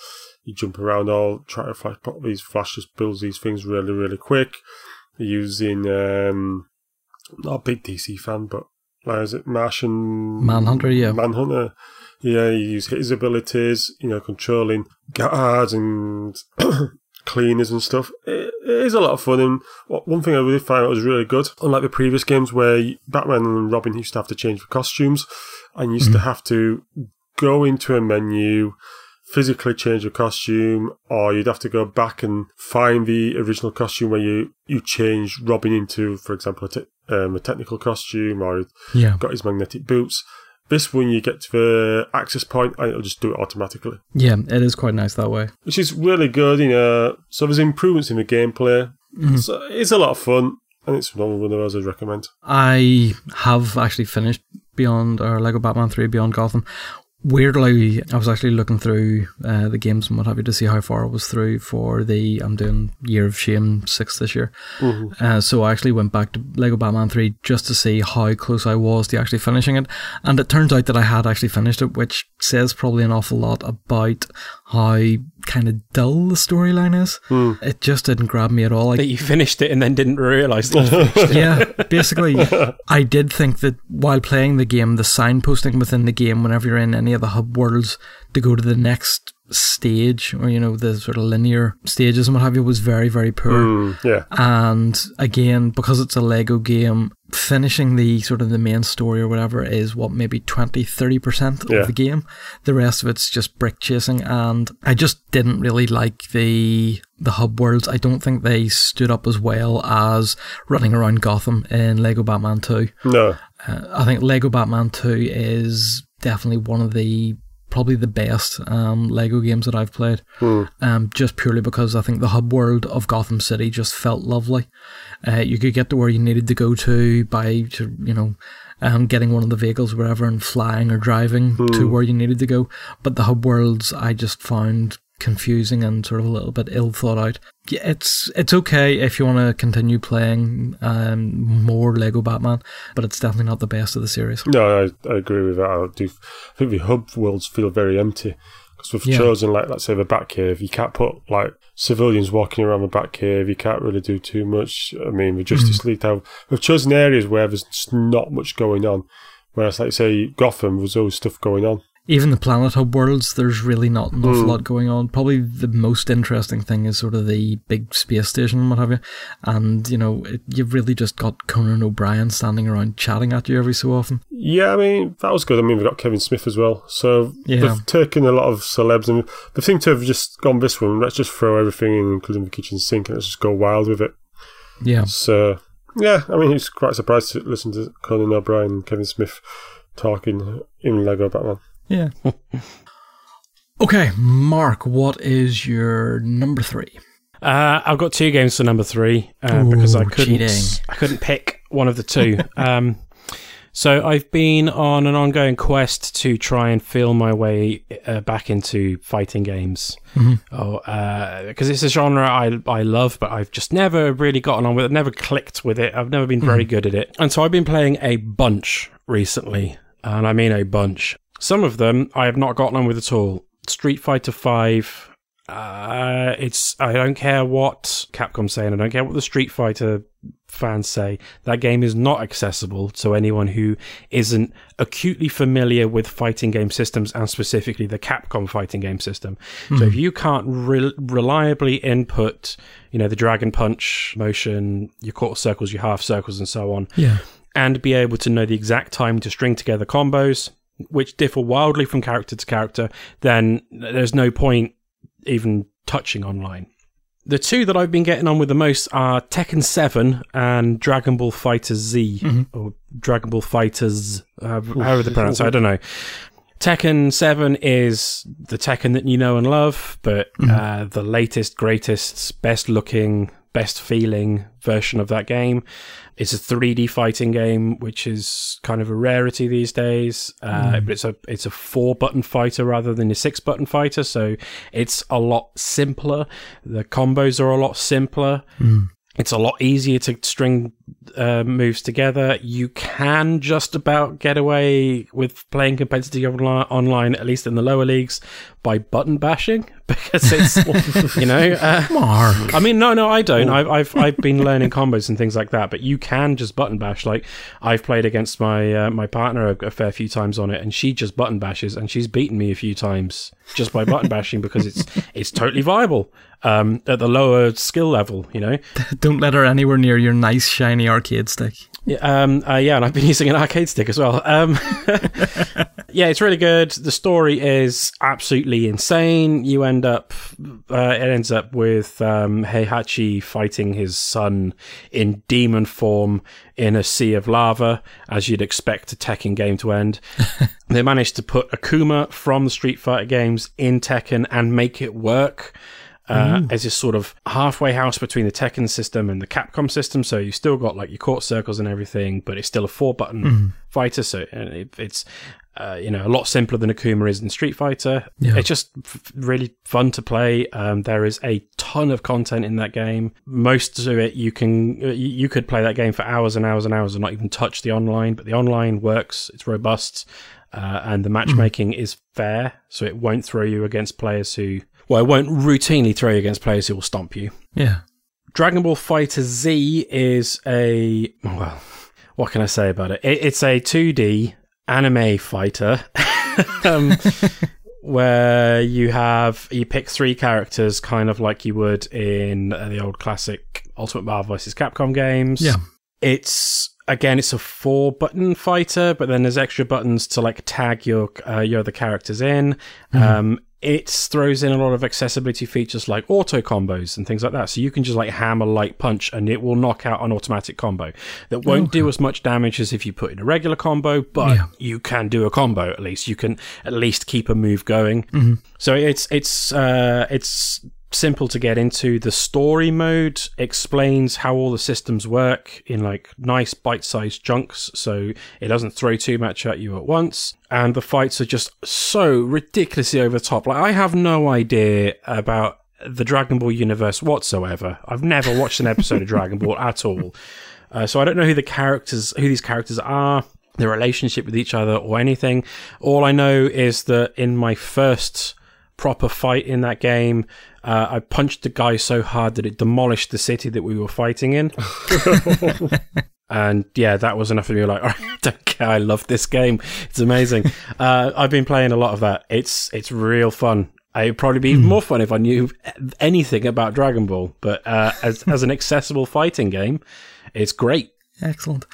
You jump around all, try to flash, pop these Flash just builds these things really, really quick. Using, um, not a big DC fan, but like, is it Martian? Manhunter, yeah. Manhunter. Yeah, you use his abilities, you know, controlling guards and cleaners and stuff. It, it is a lot of fun. And one thing I really found was really good, unlike the previous games where Batman and Robin used to have to change the costumes and used to have to go into a menu, physically change your costume, or you'd have to go back and find the original costume where you, you changed Robin into, for example, a, te- um, a technical costume or Yeah. got his magnetic boots. This one, you get to the access point and it'll just do it automatically, Yeah, it is quite nice that way. which is really good. You know, so there's improvements in the gameplay. So it's a lot of fun, and it's one of those I'd recommend. I have actually finished Beyond or Lego Batman 3 Beyond Gotham. Weirdly, I was actually looking through uh, the games and what have you to see how far I was through for the I'm doing Year of Shame 6 this year. Uh, so I actually went back to Lego Batman 3 just to see how close I was to actually finishing it. And it turns out that I had actually finished it, which says probably an awful lot about how kind of dull the storyline is. Hmm. It just didn't grab me at all. I That you finished it and then didn't realise that. yeah, basically, I did think that while playing the game, the signposting within the game, whenever you're in any of the hub worlds, to go to the next stage, or you know, the sort of linear stages and what have you, was very, very poor. Mm, yeah, And again, because it's a Lego game, finishing the sort of the main story or whatever is what maybe 20 30% Yeah. of the game. The rest of it's just brick chasing and I just didn't really like the the hub worlds. I don't think they stood up as well as running around Gotham in Lego Batman 2. no, Uh, I think Lego Batman 2 is definitely one of the probably the best um, Lego games that I've played. Um, just purely because I think the hub world of Gotham City just felt lovely. Uh, you could get to where you needed to go to by to, you know um, getting one of the vehicles, or whatever, and flying or driving to where you needed to go. But the hub worlds I just found confusing and sort of a little bit ill thought out. Yeah, It's it's okay if you want to continue playing um, more Lego Batman, but it's definitely not the best of the series. no, I, I agree with that. I do. I think the hub worlds feel very empty because we've Yeah. chosen like let's say the back Batcave. You can't put like civilians walking around the back Batcave. You can't really do too much. I mean, the Justice League have we've chosen areas where there's not much going on. Whereas, like say, Gotham, there's always stuff going on. Even the Planet Hub worlds, there's really not an awful hmm. lot going on. Probably the most interesting thing is sort of the big space station and what have you. And, you know, it, you've really just got Conan O'Brien standing around chatting at you every so often. Yeah, I mean, that was good. I mean, we've got Kevin Smith as well. So Yeah. they've taken a lot of celebs and they seem to have just gone this one. Let's just throw everything in, including the kitchen sink, and let's just go wild with it. Yeah. So, yeah, I mean, it's quite surprised to listen to Conan O'Brien and Kevin Smith talking in Lego Batman. Yeah. okay, Mark, what is your number three? Uh, I've got two games for number three uh, because I couldn't cheating. I couldn't pick one of the two. um, so I've been on an ongoing quest to try and feel my way uh, back into fighting games. Oh, because it's a genre I I love, but I've just never really gotten on with it. Never clicked with it. I've never been very good at it. And so I've been playing a bunch recently, and I mean a bunch. Some of them I have not gotten on with at all. Street Fighter Five. Uh, it's I don't care what Capcom say, and I don't care what the Street Fighter fans say. That game is not accessible to anyone who isn't acutely familiar with fighting game systems and specifically the Capcom fighting game system. So if you can't re- reliably input, you know, the Dragon Punch motion, your quarter circles, your half circles, and so on, Yeah. and be able to know the exact time to string together combos, which differ wildly from character to character, then there's no point even touching online. The two that I've been getting on with the most are Tekken 7 and Dragon Ball Fighter Z, or Dragon Ball Fighters, uh, however they pronounce it, I don't know. Tekken 7 is the Tekken that you know and love, but uh, the latest, greatest, best looking, best feeling version of that game. It's a 3D fighting game, which is kind of a rarity these days. Uh, But it's a it's a four button fighter rather than a six button fighter, so it's a lot simpler. The combos are a lot simpler. It's a lot easier to string uh, moves together. You can just about get away with playing competitive onli- online, at least in the lower leagues, by button bashing because it's you know. Uh, Mark. I mean, no, no, I don't. I've, I've I've been learning combos and things like that, but you can just button bash. Like I've played against my uh, my partner a, a fair few times on it, and she just button bashes, and she's beaten me a few times just by button bashing because it's it's totally viable um, at the lower skill level. You know, Don't let her anywhere near your nice, shiny arcade stick. yeah, um, uh, yeah, and I've been using an arcade stick as well. Um, yeah, it's really good. The story is absolutely insane. You end up, uh, it ends up with um, Heihachi fighting his son in demon form in a sea of lava, as you'd expect a Tekken game to end. they managed to put Akuma from the Street Fighter games in Tekken and make it work uh, as this sort of halfway house between the Tekken system and the Capcom system. So you still got like your court circles and everything, but it's still a four button fighter. So uh, it, it's uh, you know a lot simpler than Akuma is in Street Fighter. Yeah. It's just f- really fun to play. Um, there is a ton of content in that game. Most of it you can uh, you, you could play that game for hours and hours and hours and not even touch the online. But the online works. It's robust. Uh, and the matchmaking is fair, so it won't throw you against players who well, it won't routinely throw you against players who will stomp you. Yeah. Dragon Ball Fighter Z is a well, what can I say about it? it it's a 2D anime fighter, um, where you have you pick three characters, kind of like you would in the old classic Ultimate Marvel vs. Capcom games. Yeah. It's again, it's a four button fighter, but then there's extra buttons to like tag your uh, your other characters in. Um, it throws in a lot of accessibility features like auto combos and things like that. So you can just like hammer light punch and it will knock out an automatic combo that won't do as much damage as if you put in a regular combo, but Yeah. you can do a combo at least. You can at least keep a move going. So it's it's uh, it's simple to get into. The story mode explains how all the systems work in like nice bite-sized chunks, so it doesn't throw too much at you at once. And the fights are just so ridiculously over the top. Like I have no idea about the Dragon Ball universe whatsoever. I've never watched an episode of Dragon Ball at all. Uh, so I don't know who the characters, who these characters are, their relationship with each other, or anything. All I know is that in my first proper fight in that game, uh, I punched the guy so hard that it demolished the city that we were fighting in. And yeah, that was enough for me. Like, I don't care. I love this game. It's amazing. uh, I've been playing a lot of that. It's it's real fun. It'd probably be more fun if I knew anything about Dragon Ball. But uh, as as an accessible fighting game, it's great. Excellent.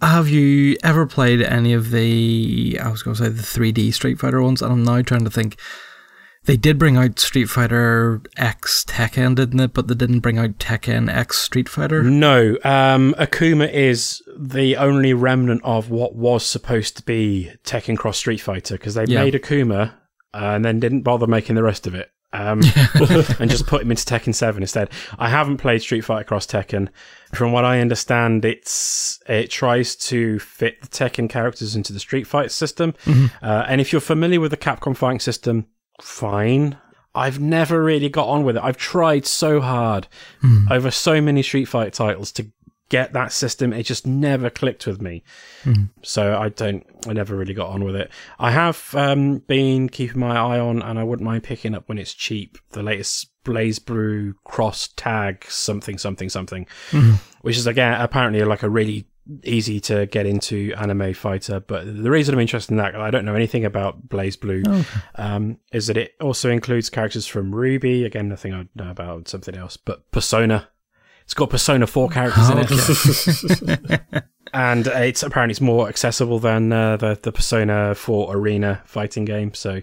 Have you ever played any of the, I was going to say the 3D Street Fighter ones? And I'm now trying to think. They did bring out Street Fighter X Tekken, didn't it? But they didn't bring out Tekken X Street Fighter. No, um, Akuma is the only remnant of what was supposed to be Tekken Cross Street Fighter because they Yeah. made Akuma uh, and then didn't bother making the rest of it. Um, and just put him into Tekken 7 instead. I haven't played Street Fighter Cross Tekken. From what I understand, it's it tries to fit the Tekken characters into the Street Fighter system. Uh, and if you're familiar with the Capcom fighting system, fine. I've never really got on with it. I've tried so hard hmm. over so many Street Fighter titles to get that system. It just never clicked with me. Hmm. So I don't, I never really got on with it. I have um, been keeping my eye on, and I wouldn't mind picking up when it's cheap, the latest BlazBlue Cross Tag something, something, something, hmm. which is again apparently like a really easy to get into anime fighter. But the reason I'm interested in that, I don't know anything about BlazBlue, um, is that it also includes characters from RWBY. Again, nothing I know about something else, but Persona. It's got Persona 4 characters in it. and it's apparently it's more accessible than uh, the, the Persona 4 Arena fighting game. So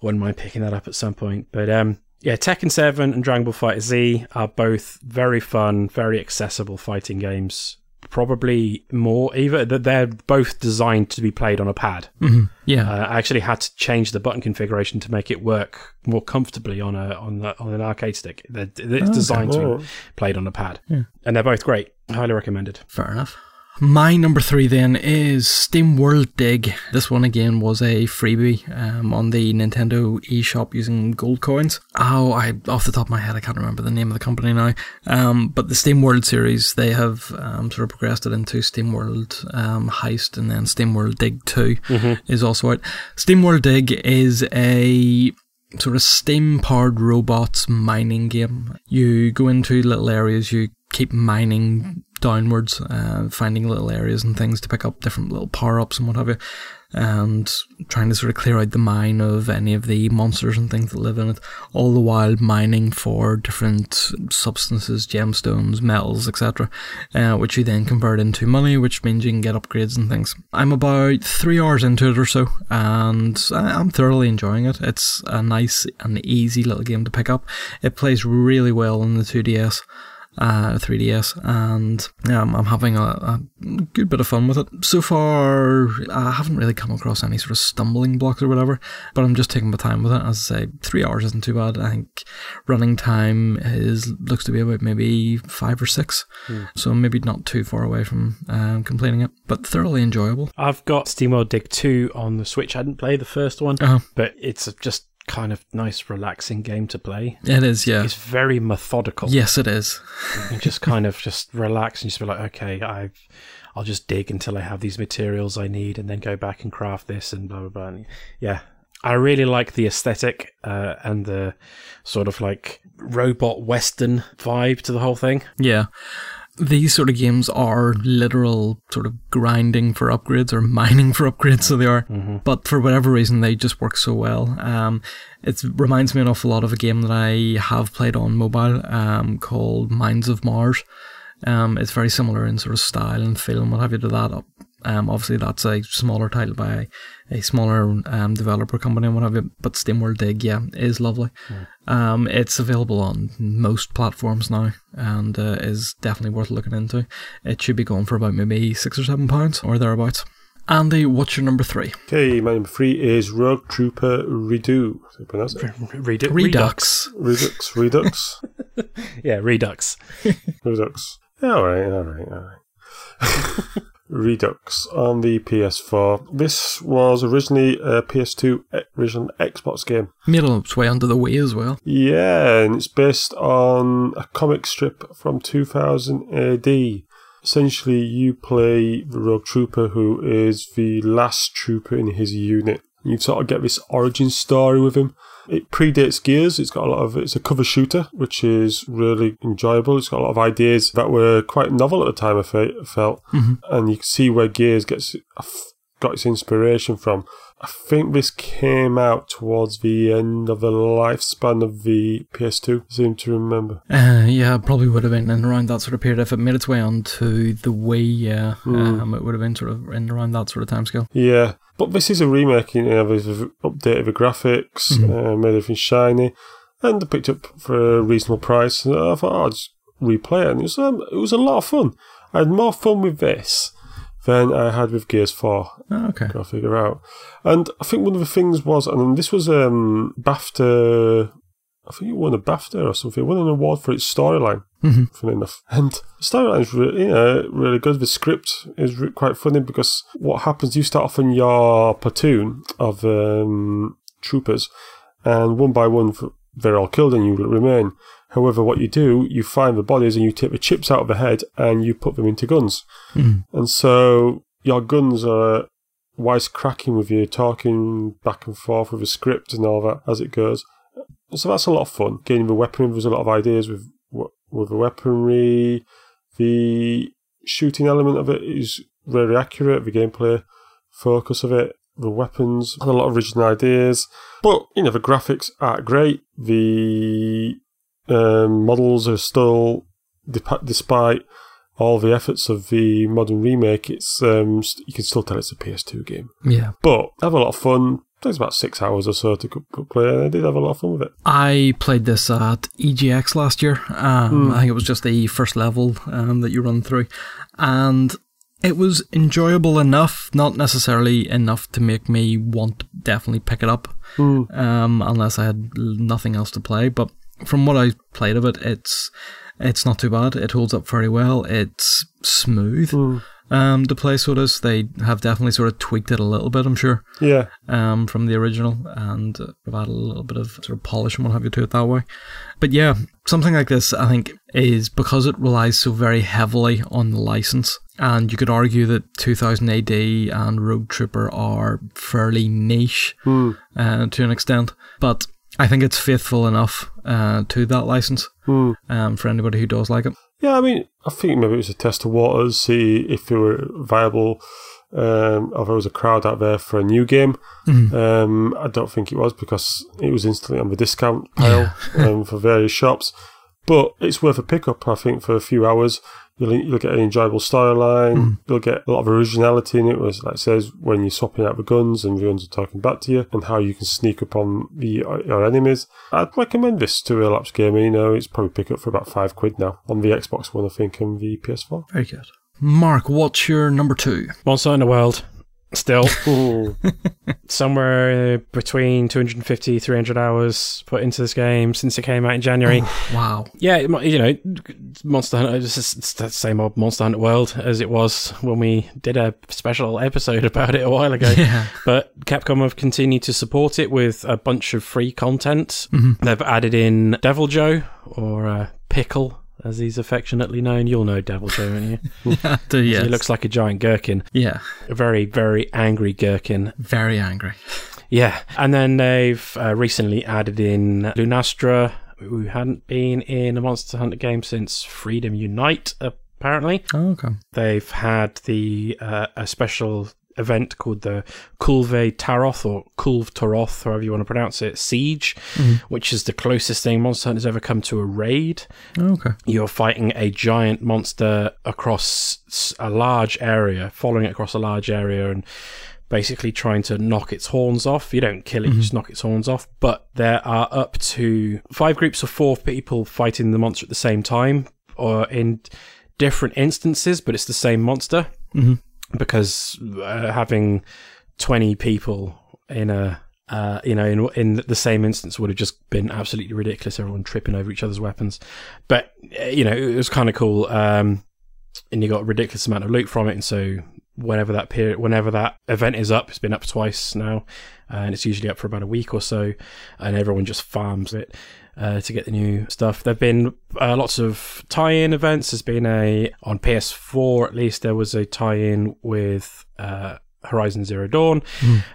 wouldn't mind picking that up at some point. But um, yeah, Tekken 7 and Dragon Ball Fighter Z are both very fun, very accessible fighting games. Probably more, either that they're both designed to be played on a pad. Yeah. Uh, I actually had to change the button configuration to make it work more comfortably on a on the, on an arcade stick. They're, it's designed to Oh. be played on a pad, and they're both great. Highly recommended. Fair enough. My number three then is SteamWorld Dig. This one again was a freebie um, on the Nintendo eShop using gold coins. Oh, I off the top of my head I can't remember the name of the company now. Um, but the SteamWorld series they have um, sort of progressed it into SteamWorld um, Heist and then SteamWorld Dig 2 is also out. Steam World Dig is a sort of steam powered robots mining game. You go into little areas, you keep mining downwards, uh, finding little areas and things to pick up different little power ups and what have you, and trying to sort of clear out the mine of any of the monsters and things that live in it, all the while mining for different substances, gemstones, metals, etc., uh, which you then convert into money, which means you can get upgrades and things. I'm about three hours into it or so, and I'm thoroughly enjoying it. It's a nice and easy little game to pick up. It plays really well on the 2DS uh, 3DS, and um, I'm having a, a good bit of fun with it. So far, I haven't really come across any sort of stumbling blocks or whatever, but I'm just taking my time with it. As I say, three hours isn't too bad. I think running time is looks to be about maybe five or six, so maybe not too far away from um, completing it, but thoroughly enjoyable. I've got SteamWorld Dig 2 on the Switch. I didn't play the first one, Uh-huh. but it's just kind of nice, relaxing game to play. It is, yeah. It's very methodical. Yes, it is. You just kind of just relax and just be like, okay, I've, I'll just dig until I have these materials I need, and then go back and craft this and blah blah blah. And yeah, I really like the aesthetic uh, and the sort of like robot western vibe to the whole thing. Yeah. These sort of games are literal sort of grinding for upgrades or mining for upgrades, so they are. But for whatever reason, they just work so well. Um, it reminds me an awful lot of a game that I have played on mobile um, called Mines of Mars. Um, it's very similar in sort of style and feel and what have you to that. Um, obviously, that's a smaller title by a smaller um, developer company and what have you. But SteamWorld Dig, yeah, is lovely. Um, it's available on most platforms now and uh, is definitely worth looking into. It should be going for about maybe six or seven pounds or thereabouts. Andy, what's your number three? Okay, my number three is Rogue Trooper Redo. Is that pronounce it? Redu- Redux. Redux, Redux, Yeah, Redux. Redux. All right, all right, all right. Redux on the PS4. This was originally a PS2 original Xbox game. Made its way under the Wii as well. Yeah, and it's based on a comic strip from 2000 AD. Essentially, you play the Rogue Trooper, who is the last trooper in his unit. You sort of get this origin story with him. It predates Gears. It's got a lot of. It's a cover shooter, which is really enjoyable. It's got a lot of ideas that were quite novel at the time. I felt, and you can see where Gears gets got its inspiration from. I think this came out towards the end of the lifespan of the PS2. I seem to remember. Uh, yeah, probably would have been in around that sort of period. If it made its way onto the Wii, yeah, Hmm. um, it would have been sort of in around that sort of timescale. Yeah, but this is a remake. You know, they've updated the graphics, uh, made everything shiny, and I picked up for a reasonable price. And I thought oh, I'd just replay it, and it was um, it was a lot of fun. I had more fun with this than I had with Gears Four. Oh, okay. Got to figure out. And I think one of the things was, and this was um, BAFTA. I think it won a BAFTA or something. It won an award for its storyline. Mhm. Funny enough, and the storyline is really, you know, really good. The script is re- quite funny because what happens? You start off in your platoon of um, troopers, and one by one, they're all killed, and you remain. However, what you do, you find the bodies and you take the chips out of the head and you put them into guns. Mhm. And so your guns are wisecracking with you, talking back and forth with a script and all that as it goes. So that's a lot of fun. Gaining the weaponry, there's a lot of ideas with with the weaponry. The shooting element of it is very accurate. The gameplay focus of it, the weapons, had a lot of original ideas. But you know, the graphics aren't great. The um, models are still, despite all the efforts of the modern remake, it's um, you can still tell it's a PS2 game. Yeah. But have a lot of fun. It takes about six hours or so to co- co- play, and I did have a lot of fun with it. I played this at EGX last year. Um, I think it was just the first level um, that you run through, and it was enjoyable enough, not necessarily enough to make me want to definitely pick it up, um, unless I had nothing else to play. But from what I played of it, it's it's not too bad. It holds up very well. It's smooth. Um, to play so it is. They have definitely sort of tweaked it a little bit, I'm sure Yeah, um, from the original and uh, have added a little bit of sort of polish and what have you to it that way. But yeah, something like this, I think, is because it relies so very heavily on the license. And you could argue that 2000 AD and Rogue Trooper are fairly niche uh, to an extent. But I think it's faithful enough uh, to that license um, for anybody who does like it. Yeah, I mean, I think maybe it was a test of waters, see if it were viable, um, or if there was a crowd out there for a new game. Um, I don't think it was because it was instantly on the discount pile um, for various shops. But it's worth a pickup, I think, for a few hours. You'll, you'll get an enjoyable storyline. Hmm. You'll get a lot of originality in it. Was like it says when you're swapping out the guns and the guns are talking back to you, and how you can sneak up on the your enemies. I'd recommend this to a lapsed gamer. You know, it's probably pick up for about five quid now on the Xbox One, I think, and the PS4. Very good. Mark, what's your number two? Monster Hunter World. Still, somewhere between 250 300 hours put into this game since it came out in January. Wow. Yeah, you know, Monster Hunter just the same old Monster Hunter World as it was when we did a special episode about it a while ago. Yeah. But Capcom have continued to support it with a bunch of free content. They've added in Deviljho or uh, Pickle, as he's affectionately known. You'll know Deviljho, won't you? Do yes. He looks like a giant gherkin, Yeah. a very, very angry gherkin. Very angry. Yeah, and then they've uh, recently added in Lunastra, who hadn't been in a Monster Hunter game since Freedom Unite. Apparently, Oh, okay. they've had the uh, a special event called the Kulve Taroth or Kulv Taroth, however you want to pronounce it, Siege, which is the closest thing Monster Hunter's ever come to a raid. Oh, okay. You're fighting a giant monster across a large area, following it across a large area, and basically trying to knock its horns off. You don't kill it, you just knock its horns off. But there are up to five groups of four people fighting the monster at the same time, or in different instances, but it's the same monster. Mhm. Because uh, having 20 people in a uh, you know, in in the same instance would have just been absolutely ridiculous. Everyone tripping over each other's weapons, but uh, you know, it was kind of cool. Um, and you got a ridiculous amount of loot from it, and so whenever that period, whenever that event is up, it's been up twice now, uh, and it's usually up for about a week or so, and everyone just farms it. Uh, to get the new stuff, there've been uh, lots of tie-in events. There's been a on PS4 at least. There was a tie-in with uh, Horizon Zero Dawn,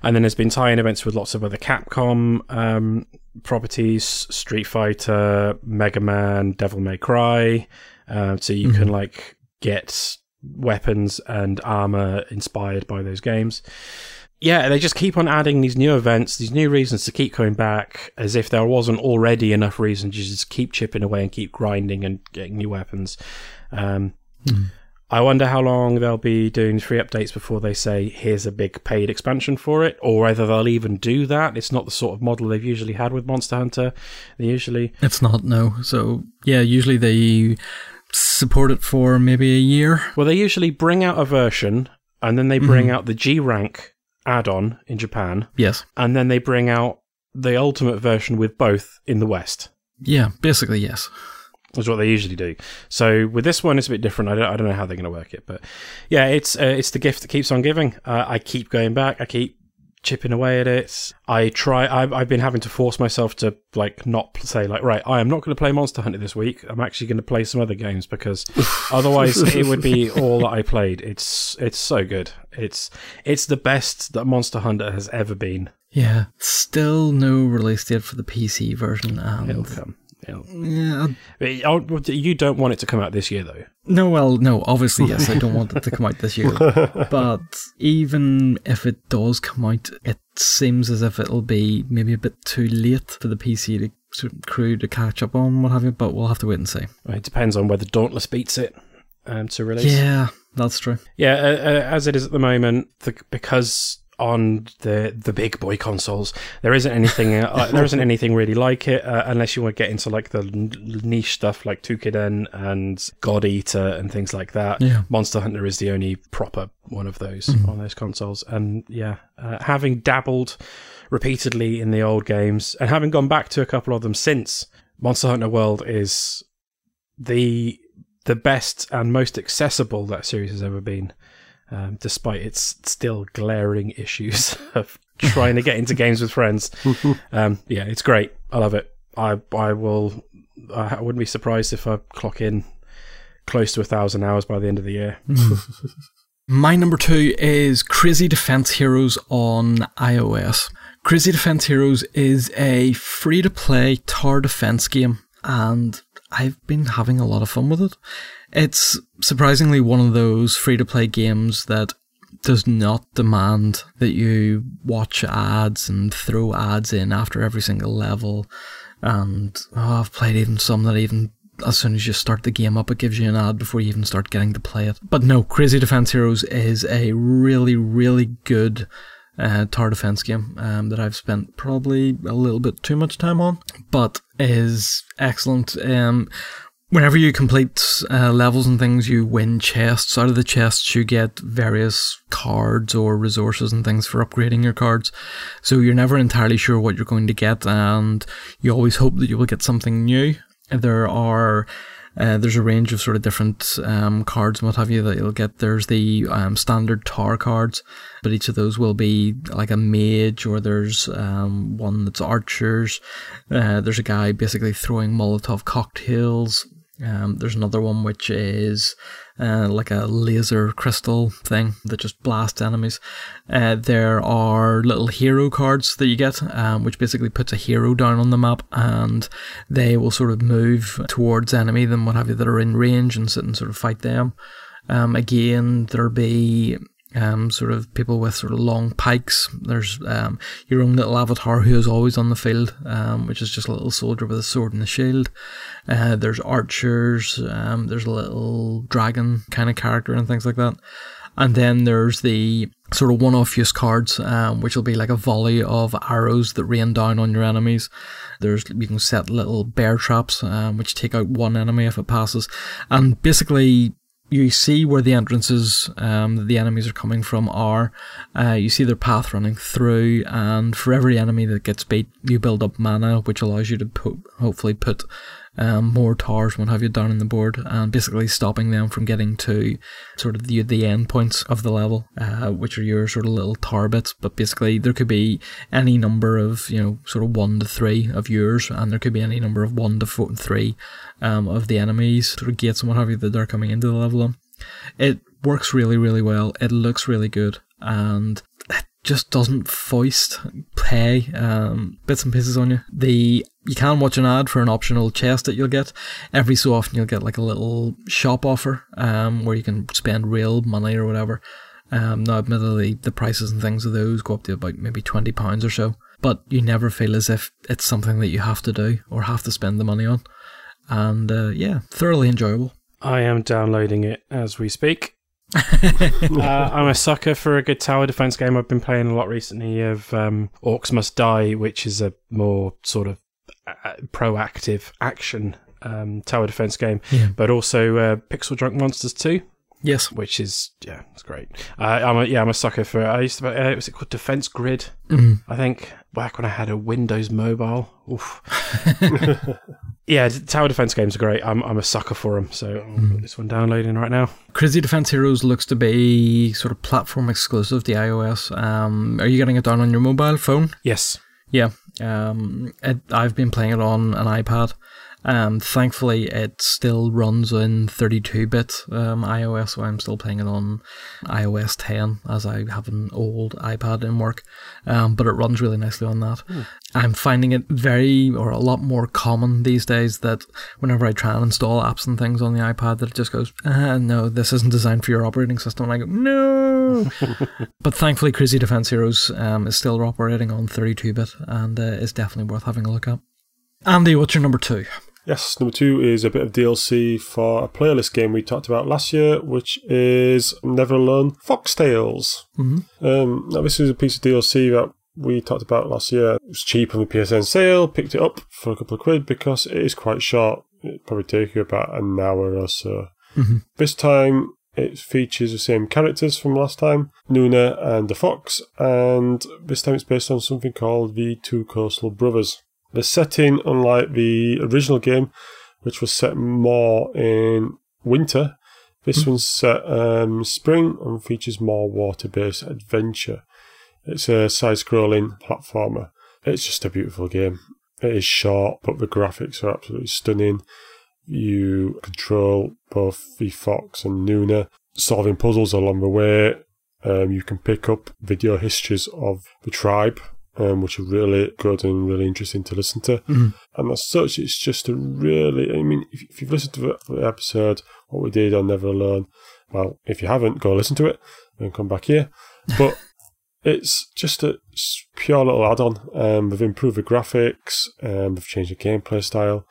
and then there's been tie-in events with lots of other Capcom um, properties, Street Fighter, Mega Man, Devil May Cry. Uh, so you can like get weapons and armor inspired by those games. Yeah, they just keep on adding these new events, these new reasons to keep coming back, as if there wasn't already enough reason to just keep chipping away and keep grinding and getting new weapons. Um, I wonder how long they'll be doing free updates before they say, here's a big paid expansion for it, or whether they'll even do that. It's not the sort of model they've usually had with Monster Hunter. They usually. It's not, no. So, yeah, usually they support it for maybe a year. Well, they usually bring out a version, and then they bring out the G rank add on in Japan, Yes. and then they bring out the ultimate version with both in the West. Yeah, basically, yes. is what they usually do. So with this one, it's a bit different. I don't, I don't know how they're going to work it, but yeah, it's uh, it's the gift that keeps on giving. Uh, I keep going back. I keep chipping away at it. I try. I've, I've been having to force myself to like not say like right. I am not going to play Monster Hunter this week. I'm actually going to play some other games because otherwise it would be all that I played. It's it's so good. It's it's the best that Monster Hunter has ever been. Yeah. Still no release date for the PC version. It'll And come. Yeah, Oh, You don't want it to come out this year though. no, well, no, obviously, yes, I don't want it to come out this year. But even if it does come out, it seems as if it'll be maybe a bit too late for the PC to, sort of crew to catch up on, what have you, but we'll have to wait and see. It depends on whether Dauntless beats it um, to release. Yeah, that's true. Yeah, uh, uh, as it is at the moment, the, because on the the big boy consoles, there isn't anything uh, there isn't anything really like it uh, unless you want to get into like the niche stuff like Toukiden and God Eater and things like that. Yeah. Monster Hunter is the only proper one of those on those consoles, and yeah, uh, having dabbled repeatedly in the old games and having gone back to a couple of them since, Monster Hunter World is the the best and most accessible that series has ever been, um, despite its still glaring issues of trying to get into games with friends. Um, yeah, it's great. I love it. I I will. I wouldn't be surprised if I clock in close to a thousand hours by the end of the year. My number two is Crazy Defense Heroes on iOS. Crazy Defense Heroes is a free to play tower defense game, and I've been having a lot of fun with it. It's surprisingly one of those free to play games that does not demand that you watch ads and throw ads in after every single level. And oh, I've played even some that even as soon as you start the game up, it gives you an ad before you even start getting to play it. But no, Crazy Defense Heroes is a really, really good uh, tower defense game um, that I've spent probably a little bit too much time on, but is excellent. Um, whenever you complete uh, levels and things, you win chests. Out of the chests, you get various cards or resources and things for upgrading your cards. So you're never entirely sure what you're going to get, and you always hope that you will get something new. There are uh, there's a range of sort of different um, cards and what have you that you'll get. There's the um, standard tar cards, but each of those will be like a mage, or there's um, one that's archers. Uh, there's a guy basically throwing Molotov cocktails. Um, there's another one which is uh, like a laser crystal thing that just blasts enemies. Uh, there are little hero cards that you get, um, which basically puts a hero down on the map, and they will sort of move towards enemy then what have you that are in range and sit and sort of fight them. Um, again, there'll be um, sort of people with sort of long pikes. There's um, your own little avatar who is always on the field, um, which is just a little soldier with a sword and a shield. Uh, there's archers. Um, there's a little dragon kind of character and things like that. And then there's the sort of one-off use cards, um, which will be like a volley of arrows that rain down on your enemies. There's you can set little bear traps, um, which take out one enemy if it passes, and basically you see where the entrances um, that the enemies are coming from are. Uh, you see their path running through, and for every enemy that gets beat, you build up mana, which allows you to put, hopefully put um, more towers, what have you, down in the board, and basically stopping them from getting to sort of the the end points of the level, uh, which are your sort of little tower bits. But basically, there could be any number of you know sort of one to three of yours, and there could be any number of one to four and three um, of the enemies, sort of gates and what have you that they're coming into the level on. It works really, really well. It looks really good. and it just doesn't foist pay um, bits and pieces on you. The you can watch an ad for an optional chest that you'll get every so often. You'll get like a little shop offer um, where you can spend real money or whatever. Um, now, admittedly, the prices and things of those go up to about maybe twenty pounds or so, but you never feel as if it's something that you have to do or have to spend the money on. And uh, yeah, thoroughly enjoyable. I am downloading it as we speak. uh, I'm a sucker for a good tower defense game. I've been playing a lot recently of um, Orcs Must Die, which is a more sort of uh, proactive action um, tower defense game, Yeah. but also uh, PixelJunk Monsters 2, Yes. which is yeah, it's great. Uh, I'm a, yeah, I'm a sucker for. I used to. Uh, was it called Defense Grid? Mhm. I think back when I had a Windows mobile. Oof. yeah, tower defense games are great. I'm I'm a sucker for them. So I'll put this one downloading right now. Crazy Defense Heroes looks to be sort of platform exclusive the iOS. Um, are you getting it down on your mobile phone? Yes. Yeah. Um, it, I've been playing it on an iPad. Um, thankfully, it still runs in 32-bit um, iOS, so I'm still playing it on iOS 10 as I have an old iPad in work. Um, but it runs really nicely on that. I'm finding it very, or a lot more common these days that whenever I try and install apps and things on the iPad, that it just goes, ah, no, this isn't designed for your operating system. And I go, no. but thankfully, Crazy Defense Heroes um, is still operating on 32-bit and uh, is definitely worth having a look at. Andy, what's your number two? Yes, number two is a bit of DLC for a playlist game we talked about last year, which is Never Alone Fox Tales. Mm-hmm. Um, now, this is a piece of DLC that we talked about last year. It was cheap on the PSN sale, picked it up for a couple of quid because it is quite short. It probably take you about an hour or so. Mhm. This time, it features the same characters from last time, Nuna and the Fox, and this time it's based on something called the Two Coastal Brothers. The setting, unlike the original game, which was set more in winter, this one's set um, spring and features more water-based adventure. It's a side-scrolling platformer. It's just a beautiful game. It is short, but the graphics are absolutely stunning. You control both the Fox and Nuna, solving puzzles along the way. Um, you can pick up video histories of the tribe, um, which are really good and really interesting to listen to. Mhm. And as such, it's just a really, I mean, if, if you've listened to the, episode, what we did on Never Alone, well, if you haven't, go listen to it and come back here. But it's just a pure little add-on. Um, we've improved the graphics, um, we've changed the gameplay style,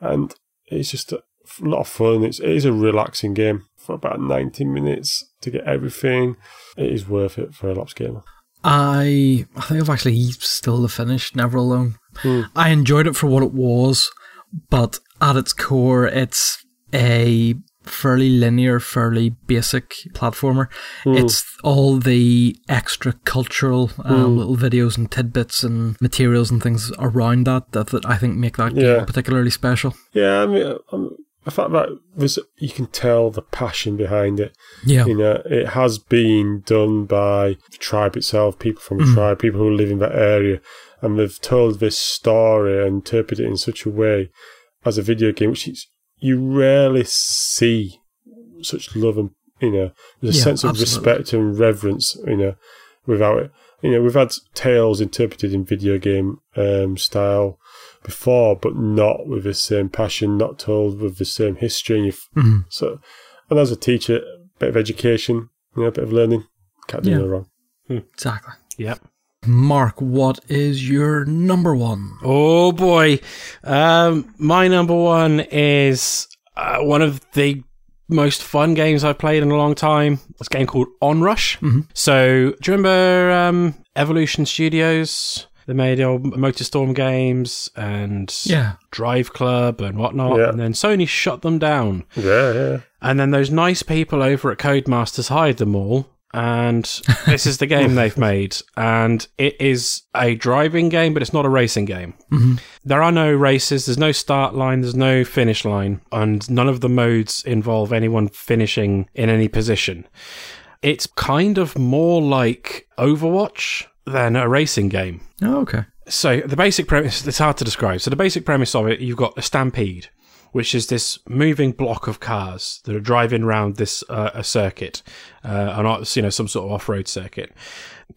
and it's just a lot of fun. It's, it is a relaxing game for about 90 minutes to get everything. It is worth it for a Lops gamer. I I think I've actually still to finish Never Alone. Hmm. I enjoyed it for what it was, but at its core, it's a fairly linear, fairly basic platformer. It's all the extra cultural um, little videos and tidbits and materials and things around that that, that I think make that Yeah. game particularly special. Yeah, I mean, um, the fact that there's, you can tell the passion behind it. Yeah. You know, it has been done by the tribe itself, people from the tribe, people who live in that area, and they've told this story and interpreted it in such a way as a video game, which is, you rarely see such love and you know, there's a Yeah, sense of absolutely. respect and reverence, you know, without it. You know, we've had tales interpreted in video game um, style before, but not with the same passion, not told with the same history. And you've, Mhm. So, and as a teacher, a bit of education, you know, a bit of learning, can't do Yeah. no wrong. Exactly. Yep. Mark, what is your number one? Oh boy. Um, my number one is uh, one of the most fun games I've played in a long time. It's a game called Onrush. Mhm. So, do you remember um, Evolution Studios? They made old Motorstorm games and Yeah. Drive Club and whatnot. Yeah. And then Sony shut them down. Yeah, yeah. And then those nice people over at Codemasters hired them all. And this is the game they've made. And it is a driving game, but it's not a racing game. Mhm. There are no races, there's no start line, there's no finish line, and none of the modes involve anyone finishing in any position. It's kind of more like Overwatch than a racing game. Oh, okay. So the basic premise, it's hard to describe. So the basic premise of it, you've got a stampede which is this moving block of cars that are driving around this uh, a circuit, uh, an you know some sort of off road circuit.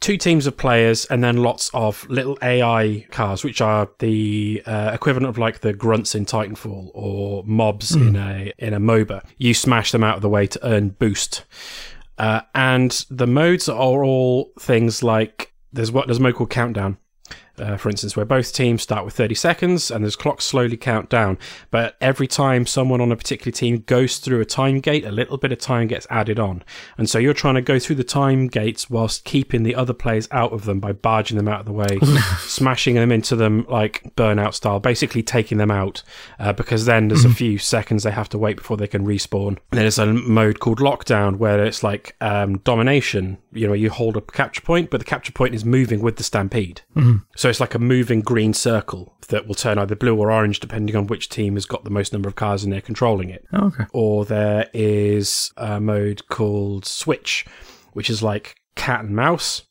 Two teams of players, and then lots of little AI cars, which are the uh, equivalent of like the grunts in Titanfall or mobs mm. in a in a MOBA. You smash them out of the way to earn boost. Uh, and the modes are all things like there's what there's a mode called countdown, uh, for instance, where both teams start with 30 seconds and there's clocks slowly count down. But every time someone on a particular team goes through a time gate, a little bit of time gets added on. And so you're trying to go through the time gates whilst keeping the other players out of them by barging them out of the way, smashing them into them like burnout style, basically taking them out uh, because then there's a few seconds they have to wait before they can respawn. And then there's a mode called lockdown where it's like um, domination. You know, you hold a capture point, but the capture point is moving with the stampede. Mm-hmm. So so it's like a moving green circle that will turn either blue or orange depending on which team has got the most number of cars and they're controlling it. Oh, okay. Or there is a mode called Switch, which is like cat and mouse.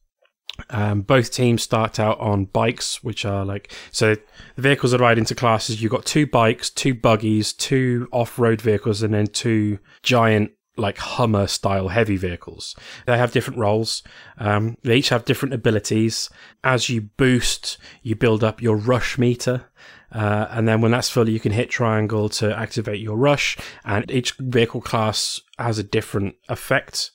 Um, both teams start out on bikes, which are like so. The vehicles are divided into classes. You've got two bikes, two buggies, two off-road vehicles, and then two giant like Hummer style heavy vehicles. They have different roles. Um, they each have different abilities. As you boost, you build up your rush meter. Uh, and then when that's full, you can hit triangle to activate your rush. And each vehicle class has a different effect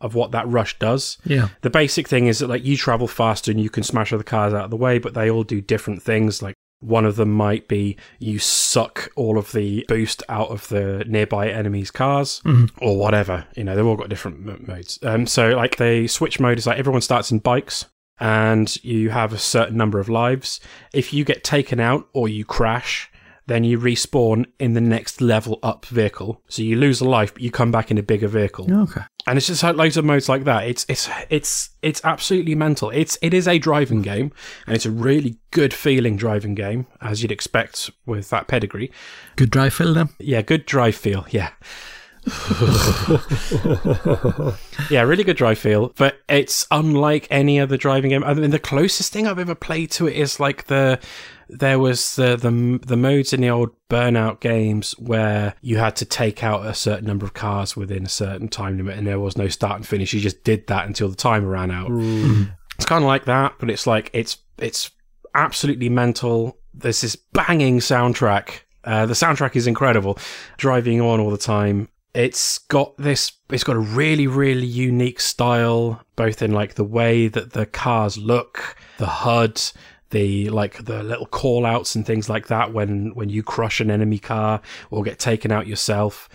of what that rush does. Yeah. The basic thing is that like you travel faster and you can smash other cars out of the way, but they all do different things. Like one of them might be you suck all of the boost out of the nearby enemy's cars mm-hmm. or whatever. You know, they've all got different m- modes. Um, so, like, the switch mode is like everyone starts in bikes and you have a certain number of lives. If you get taken out or you crash, then you respawn in the next level up vehicle. So you lose a life, but you come back in a bigger vehicle. Okay. And it's just like loads of modes like that. It's it's it's it's absolutely mental. It's it is a driving game, and it's a really good feeling driving game, as you'd expect with that pedigree. Good drive feel then. Yeah, good drive feel. Yeah. yeah, really good drive feel, but it's unlike any other driving game. I mean, the closest thing I've ever played to it is like the there was the, the the modes in the old Burnout games where you had to take out a certain number of cars within a certain time limit, and there was no start and finish. You just did that until the timer ran out. Mm. It's kind of like that, but it's like it's it's absolutely mental. There's this banging soundtrack. Uh, the soundtrack is incredible, driving on all the time. It's got this. It's got a really, really unique style, both in like the way that the cars look, the HUD, the like the little call outs and things like that when when you crush an enemy car or get taken out yourself.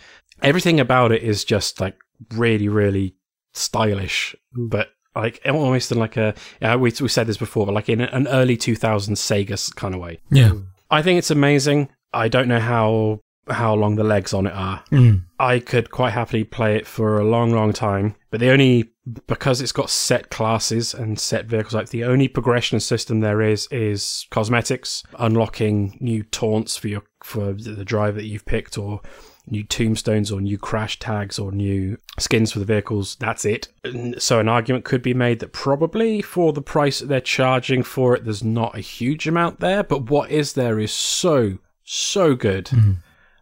Everything about it is just like really really stylish but like almost in like a uh, we, we said this before but like in an early 2000s sega kind of way. Yeah. i think it's amazing. I don't know how how long the legs on it are Mm. I could quite happily play it for a long, long time. But the only because it's got set classes and set vehicles, like the only progression system there is is cosmetics, unlocking new taunts for your for the driver that you've picked, or new tombstones, or new crash tags, or new skins for the vehicles. That's it. And So an argument could be made that probably for the price that they're charging for it, there's not a huge amount there. But what is there is so so good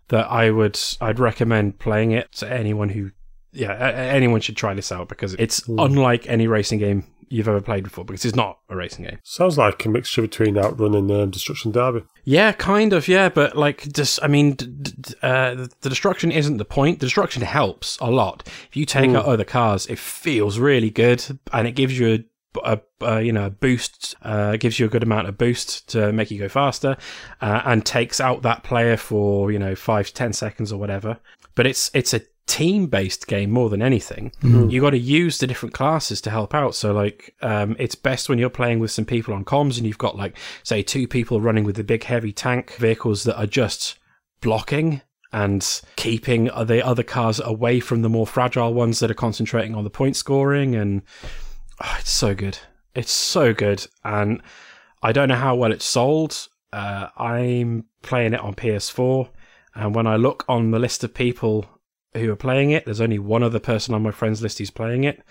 that I would I'd recommend playing it to anyone who yeah a- a- anyone should try this out because it's unlike any racing game you've ever played before because it's not a racing game. Sounds like a mixture between Outrun and um, Destruction Derby. Yeah, kind of. Yeah, but like, just I mean, d- d- uh, the destruction isn't the point. The destruction helps a lot. If you take out other cars, it feels really good, and it gives you a a, a you know a boost uh, gives you a good amount of boost to make you go faster uh, and takes out that player for you know five to ten seconds or whatever. But it's it's a team based game more than anything. You got to use the different classes to help out. So like um, it's best when you're playing with some people on comms and you've got like say two people running with the big heavy tank vehicles that are just blocking and keeping the other cars away from the more fragile ones that are concentrating on the point scoring and oh, it's so good it's so good and i don't know how well it's sold uh, i'm playing it on ps4 and when i look on the list of people who are playing it there's only one other person on my friends list who's playing it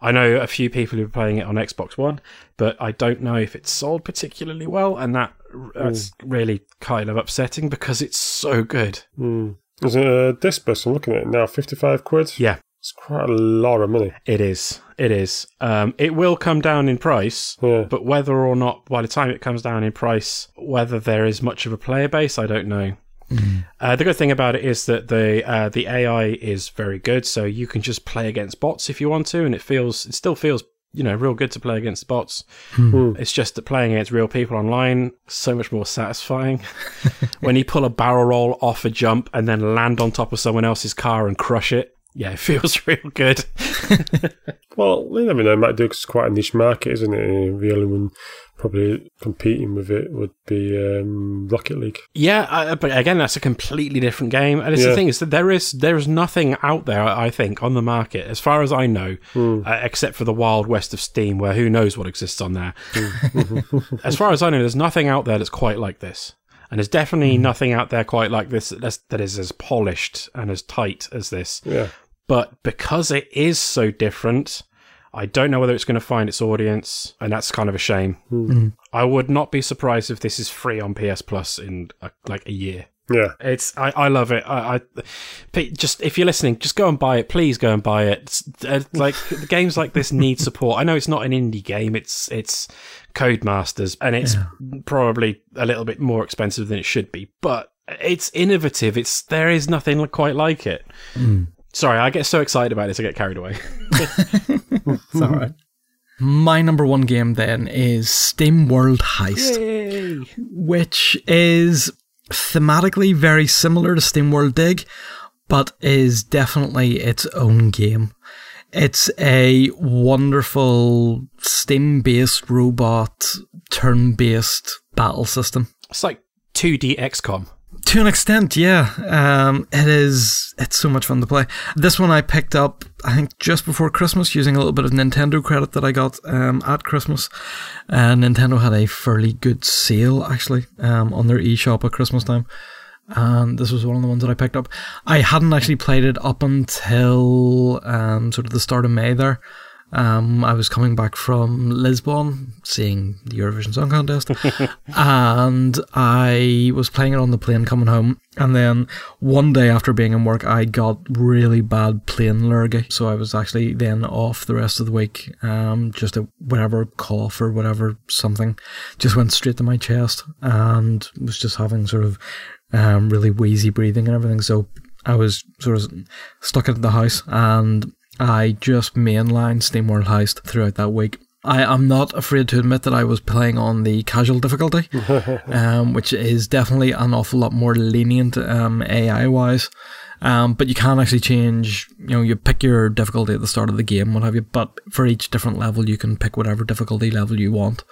I know a few people who are playing it on Xbox One, but I don't know if it's sold particularly well, and that that's really kind of upsetting because it's so good. Mm. There's a disc bus. I'm looking at it now. Fifty-five quid. Yeah, It's quite a lot of money. it is. It is. Um, it will come down in price, Yeah. but whether or not, by the time it comes down in price, whether there is much of a player base, I don't know. Uh, the good thing about it is that the uh, the AI is very good, so you can just play against bots if you want to, and it feels it still feels you know real good to play against bots. It's just that playing against real people online so much more satisfying. when you pull a barrel roll off a jump and then land on top of someone else's car and crush it, yeah, it feels real good. Well, you never know. It might do it's quite a niche market, isn't it? The only one probably competing with it would be um, Rocket League. Yeah, uh, but again, that's a completely different game. And it's the thing is that there is there is nothing out there, I think, on the market, as far as I know, uh, except for the wild west of Steam, where who knows what exists on there. as far as I know, there's nothing out there that's quite like this, and there's definitely nothing out there quite like this that is as polished and as tight as this. Yeah. But because it is so different, I don't know whether it's going to find its audience, and that's kind of a shame. I would not be surprised if this is free on PS Plus in uh, like a year. Yeah. It's I, I love it. I, I just if you're listening, just go and buy it. Please go and buy it. Uh, like games like this need support. I know it's not an indie game. It's it's Codemasters, and it's probably a little bit more expensive than it should be. But it's innovative. It's there is nothing quite like it. Sorry, I get so excited about this, I get carried away. It's all right. My number one game then is SteamWorld Heist, which is thematically very similar to SteamWorld Dig, but is definitely its own game. It's a wonderful Steam based robot, turn based battle system. It's like 2D XCOM. To an extent, yeah. Um, it is. It's so much fun to play. This one I picked up, I think, just before Christmas, using a little bit of Nintendo credit that I got um, at Christmas. Uh, Nintendo had a fairly good sale actually um, on their eShop at Christmas time, and this was one of the ones that I picked up. I hadn't actually played it up until um, sort of the start of May there. Um, I was coming back from Lisbon, seeing the Eurovision Song Contest, and I was playing it on the plane coming home. And then one day after being in work, I got really bad plane lurgy, so I was actually then off the rest of the week. Um, just a whatever cough or whatever something, just went straight to my chest, and was just having sort of um, really wheezy breathing and everything. So I was sort of stuck in the house and I just mainlined SteamWorld Heist throughout that week. I am not afraid to admit that I was playing on the casual difficulty, um, which is definitely an awful lot more lenient um, AI wise. Um, but you can actually change, you know, you pick your difficulty at the start of the game, what have you, but for each different level, you can pick whatever difficulty level you want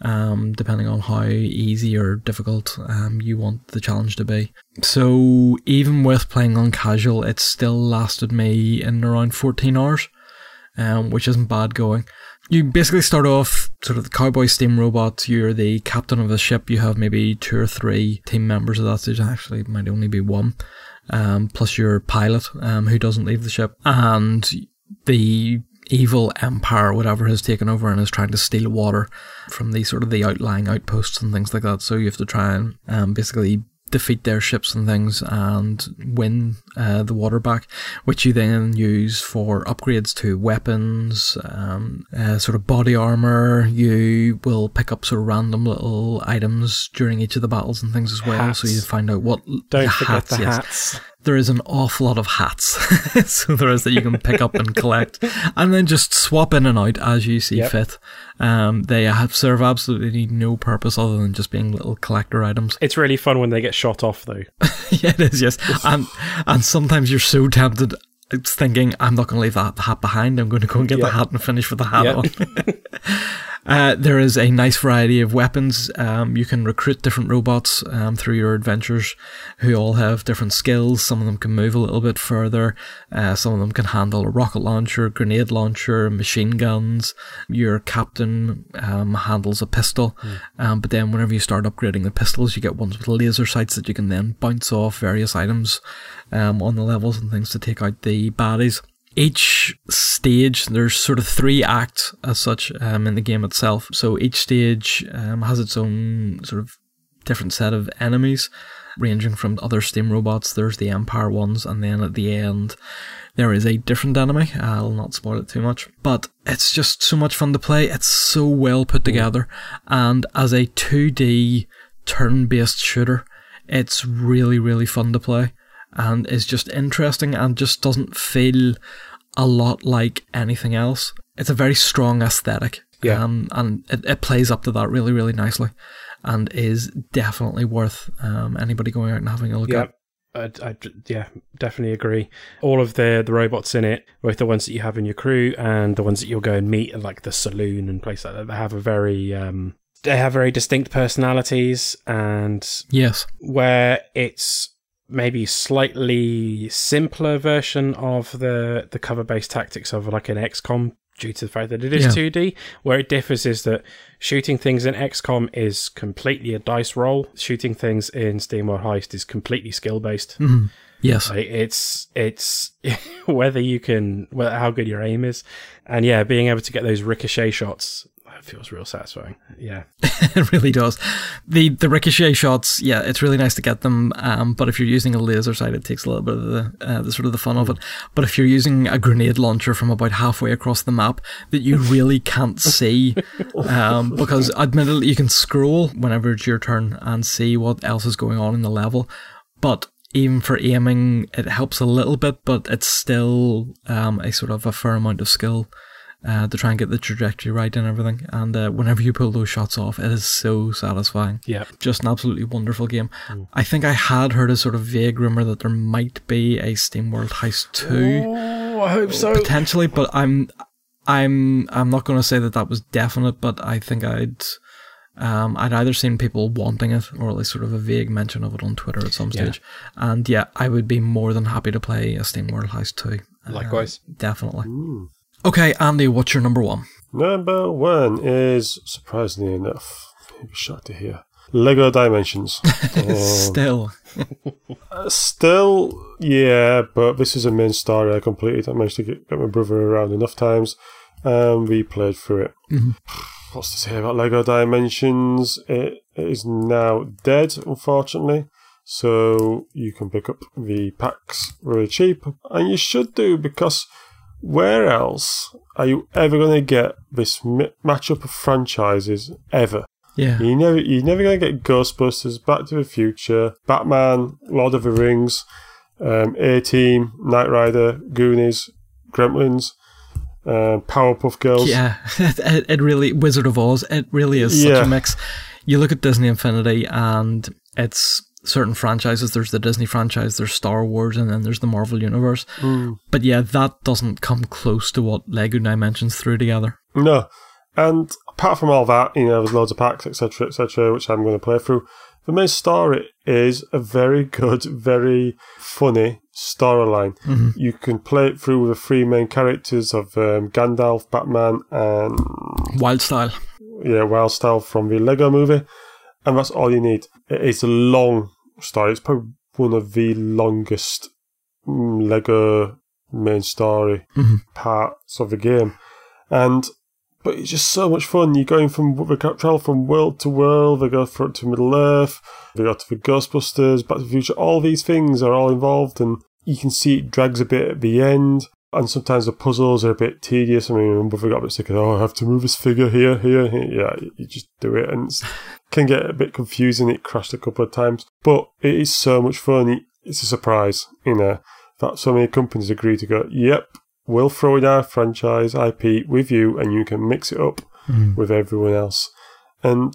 um, depending on how easy or difficult um, you want the challenge to be. So even with playing on casual, it still lasted me in around 14 hours, um, which isn't bad going. You basically start off sort of the cowboy steam robot. You're the captain of the ship. You have maybe two or three team members of that stage. Actually, might only be one. Um, plus your pilot, um, who doesn't leave the ship, and the evil empire, whatever, has taken over and is trying to steal water from the sort of the outlying outposts and things like that. So you have to try and um, basically defeat their ships and things and win uh, the water back, which you then use for upgrades to weapons, um, uh, sort of body armor. You will pick up sort of random little items during each of the battles and things as well. So you find out what Don't the forget the yes hats. There is an awful lot of hats. so there is that you can pick up and collect and then just swap in and out as you see Yep. fit. Um, they have serve absolutely no purpose other than just being little collector items. It's really fun when they get shot off, though. yeah, it is, yes. And, and sometimes you're so tempted. It's thinking, I'm not going to leave that hat behind. I'm going to go and get the hat and finish with the hat Yep. on. Uh, there is a nice variety of weapons. Um, you can recruit different robots um, through your adventures who all have different skills. Some of them can move a little bit further. Uh, some of them can handle a rocket launcher, grenade launcher, machine guns. Your captain um, handles a pistol. Um, but then whenever you start upgrading the pistols, you get ones with laser sights that you can then bounce off various items um, on the levels and things to take out the baddies. Each stage, there's sort of three acts as such um, in the game itself. So each stage um, has its own sort of different set of enemies, ranging from other steam robots. There's the Empire ones, and then at the end, there is a different enemy. I'll not spoil it too much, but it's just so much fun to play. It's so well put together, and as a 2D turn-based shooter, it's really really fun to play, and is just interesting and just doesn't feel a lot like anything else. It's a very strong aesthetic. Yeah. Um, and it, it plays up to that really, really nicely and is definitely worth um, anybody going out and having a look Yeah. at. I, I, yeah, definitely agree. All of the the robots in it, both the ones that you have in your crew and the ones that you'll go and meet at like the saloon and places like that, they have a very um, they have very distinct personalities, and Yes. where it's maybe slightly simpler version of the the cover based tactics of like an XCOM due to the fact that it is Yeah. 2D. Where it differs is that shooting things in XCOM is completely a dice roll. Shooting things in SteamWorld Heist is completely skill based. Mhm. Yes. Like it's it's whether you can whether how good your aim is, and yeah, being able to get those ricochet shots that feels real satisfying. Yeah, it really does. The the ricochet shots, yeah, it's really nice to get them. Um, but if you're using a laser sight, it takes a little bit of the, uh, the sort of the fun of it. But if you're using a grenade launcher from about halfway across the map that you really can't see, um, because admittedly you can scroll whenever it's your turn and see what else is going on in the level, but even for aiming, it helps a little bit, but it's still um, a sort of a fair amount of skill uh, to try and get the trajectory right and everything. And uh, whenever you pull those shots off, it is so satisfying. yeah. Just an absolutely wonderful game. I think I had heard a sort of vague rumor that there might be a SteamWorld Heist 2 Oh, I hope so. potentially, but I'm I'm I'm not going to say that that was definite, but I think I'd um, I'd either seen people wanting it or at least sort of a vague mention of it on Twitter at some Yeah. stage. And yeah, I would be more than happy to play a SteamWorld Heist 2. Uh, Likewise. definitely. Okay, Andy, what's your number one? Number one is, surprisingly enough, you'd be shocked to hear, Lego Dimensions. Um, Still. Still, yeah, but this is a main story I completed. I managed to get, get my brother around enough times, and we played through it. Mhm. What's to say about Lego Dimensions? It, it is now dead, unfortunately. So you can pick up the packs really cheap, and you should do because where else are you ever going to get this matchup of franchises ever? Yeah. You never, you're never going to get Ghostbusters, Back to the Future, Batman, Lord of the Rings, um, A Team, Knight Rider, Goonies, Gremlins, um, Powerpuff Girls. Yeah, it, it really Wizard of Oz. It really is such Yeah. a mix. You look at Disney Infinity, and it's certain franchises. There's the Disney franchise, there's Star Wars, and then there's the Marvel universe. Mm. But yeah, that doesn't come close to what Lego Dimensions threw together. No. And apart from all that, you know, there's loads of packs, etc., etc., which I'm going to play through. The main story is a very good, very funny storyline. Mhm. You can play it through with the three main characters of um, Gandalf, Batman, and Wyldstyle. yeah, Wyldstyle from the Lego movie, and that's all you need. It is a long story. It's probably one of the longest mm, Lego main story Mhm. parts of the game, and but it's just so much fun. You're going from they travel from world to world. They go for, to Middle Earth. They go to the Ghostbusters, Back to the Future. All these things are all involved, and you can see it drags a bit at the end. And sometimes the puzzles are a bit tedious. I mean, we got a bit sick of, oh, I have to move this figure here, here, here. Yeah, you just do it, and it can get a bit confusing. It crashed a couple of times, but it is so much fun. It's a surprise, you know, that so many companies agree to go, yep, we'll throw in our franchise IP with you, and you can mix it up Mhm. with everyone else. And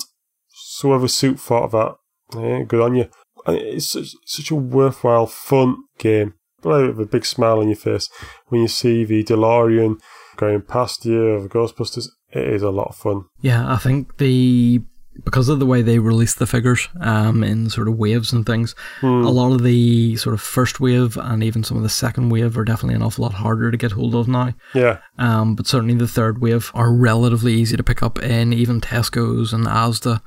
so whoever suit thought of that, yeah, good on you. And it's such, such a worthwhile, fun game. Play with a big smile on your face when you see the DeLorean going past you of Ghostbusters. It is a lot of fun. Yeah, I think the because of the way they release the figures um, in sort of waves and things, Hmm. a lot of the sort of first wave and even some of the second wave are definitely an awful lot harder to get hold of now. Yeah, Um, but certainly the third wave are relatively easy to pick up in even Tesco's and Asda.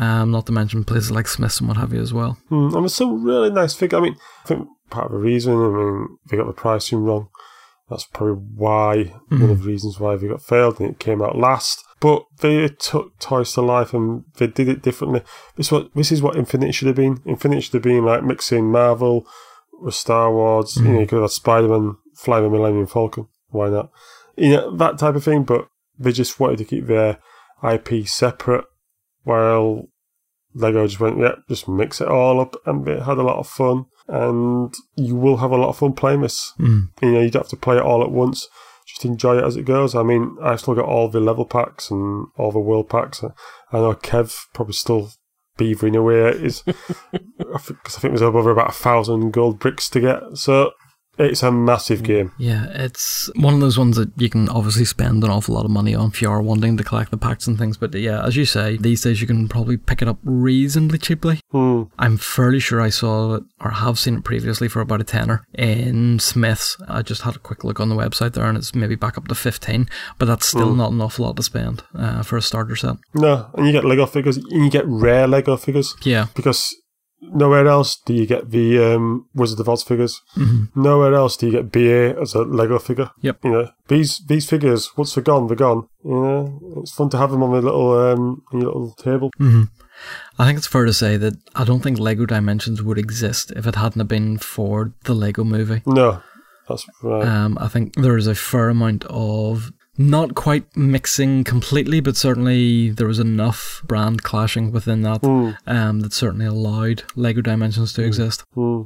Um, not to mention places like Smiths and what have you as well. Hmm, and there's some really nice figure. I mean, I think part of the reason, I mean, they got the pricing wrong. That's probably why one of the reasons why they got failed and it came out last. But they took toys to life and they did it differently. This what this is what Infinity should have been. Infinity should have been like mixing Marvel with Star Wars. You know, you could have had Spider Man fly the Millennium Falcon. Why not? You know that type of thing. But they just wanted to keep their IP separate, while Lego just went, yeah, just mix it all up, and they had a lot of fun. And you will have a lot of fun playing this. Mm. You know, you don't have to play it all at once. Just enjoy it as it goes. I mean, I've still got all the level packs and all the world packs. I know Kev probably still beavering away at his, because I think it was over about a thousand gold bricks to get. So it's a massive game. Yeah, it's one of those ones that you can obviously spend an awful lot of money on if you are wanting to collect the packs and things. But yeah, as you say, these days you can probably pick it up reasonably cheaply. Hmm. I'm fairly sure I saw it or have seen it previously for about a tenner in Smith's. I just had a quick look on the website there and it's maybe back up to 15, but that's still not an awful lot to spend uh, for a starter set. No, and you get Lego figures, and you get rare Lego figures Yeah. because nowhere else do you get the um, Wizard of Oz figures. Nowhere else do you get BA as a Lego figure. Yep. You know these these figures once they're gone, they're gone. You know it's fun to have them on a little um, little table. I think it's fair to say that I don't think Lego Dimensions would exist if it hadn't been for the Lego movie. No, that's right. Um, I think there is a fair amount of not quite mixing completely, but certainly there was enough brand clashing within that um, that certainly allowed Lego Dimensions to exist. Hmm.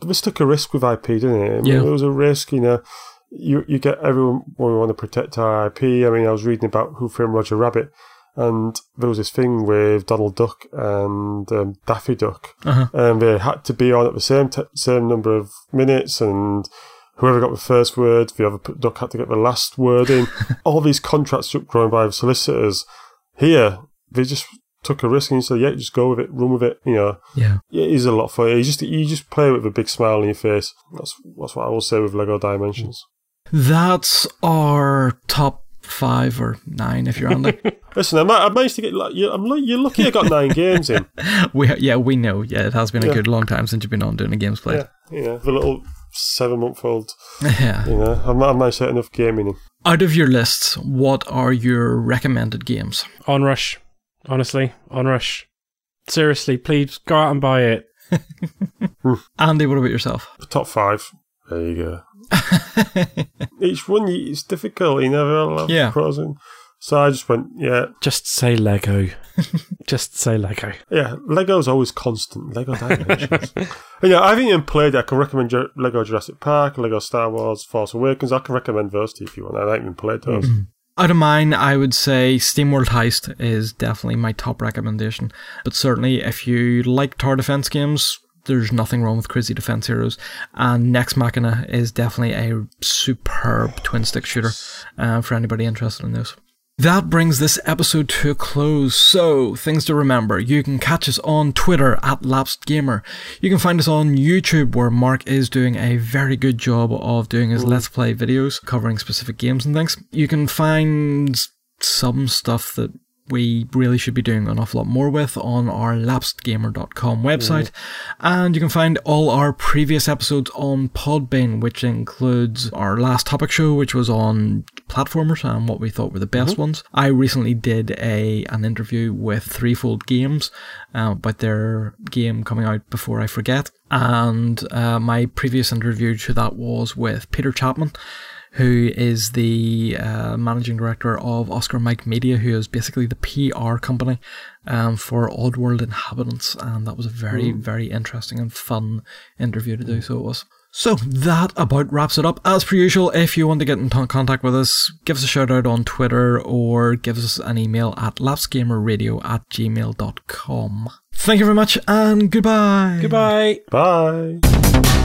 But this took a risk with IP, didn't it? I mean, Yeah. It was a risk, you know. You you get everyone when we want to protect our IP. I mean, I was reading about Who Framed Roger Rabbit, and there was this thing with Donald Duck and um, Daffy Duck, Uh-huh. and they had to be on at the same t- same number of minutes, and whoever got the first word, if the other duck had to get the last word in. All these contracts took growing by the solicitors. Here, they just took a risk and said, "Yeah, just go with it, run with it." You know, Yeah. it is a lot for fun. You just you just play with a big smile on your face. That's that's what I will say with Lego Dimensions. That's our top five or nine if you're on there. Listen, I, ma- I managed to get. like, you- I'm you're lucky I got nine games in. we yeah we know yeah it has been a Yeah. good long time since you've been on doing a games play. Yeah, you know, the little seven month old. Yeah. You know, I ma- I managed to get enough gaming in. Out of your lists, what are your recommended games? Onrush. Honestly, Onrush. Seriously, please go out and buy it. Andy, what about yourself? Top five. There you go. Each one you- it's difficult. You never have Yeah. pros and so I just went, yeah, Just say Lego. Just say Lego. yeah. Lego's always constant. Lego Dimensions. Yeah, I haven't even played. it. I can recommend Ju- Lego Jurassic Park, Lego Star Wars, Force Awakens. I can recommend those to you if you want. I haven't even played those. Out of mine, I would say SteamWorld Heist is definitely my top recommendation. But certainly, if you like tower defense games, there's nothing wrong with Crazy Defense Heroes. And Nex Machina is definitely a superb twin stick shooter uh, for anybody interested in those. That brings this episode to a close. So, things to remember. You can catch us on Twitter at Lapsed Gamer. You can find us on YouTube where Mark is doing a very good job of doing his Let's Play videos covering specific games and things. You can find some stuff that we really should be doing an awful lot more with on our lapsedgamer.com website. And you can find all our previous episodes on Podbean, which includes our last topic show, which was on platformers and what we thought were the best ones. I recently did a an interview with Threefold Games uh, about their game coming out before I forget. And uh, my previous interview to that was with Peter Chapman who is the uh, managing director of Oscar Mike Media, who is basically the PR company um, for Oddworld Inhabitants. And that was a very, very interesting and fun interview to do, so it was. So that about wraps it up. As per usual, if you want to get in t- contact with us, give us a shout out on Twitter or give us an email at lapsgamerradio at gmail.com. Thank you very much and goodbye. Goodbye. Bye.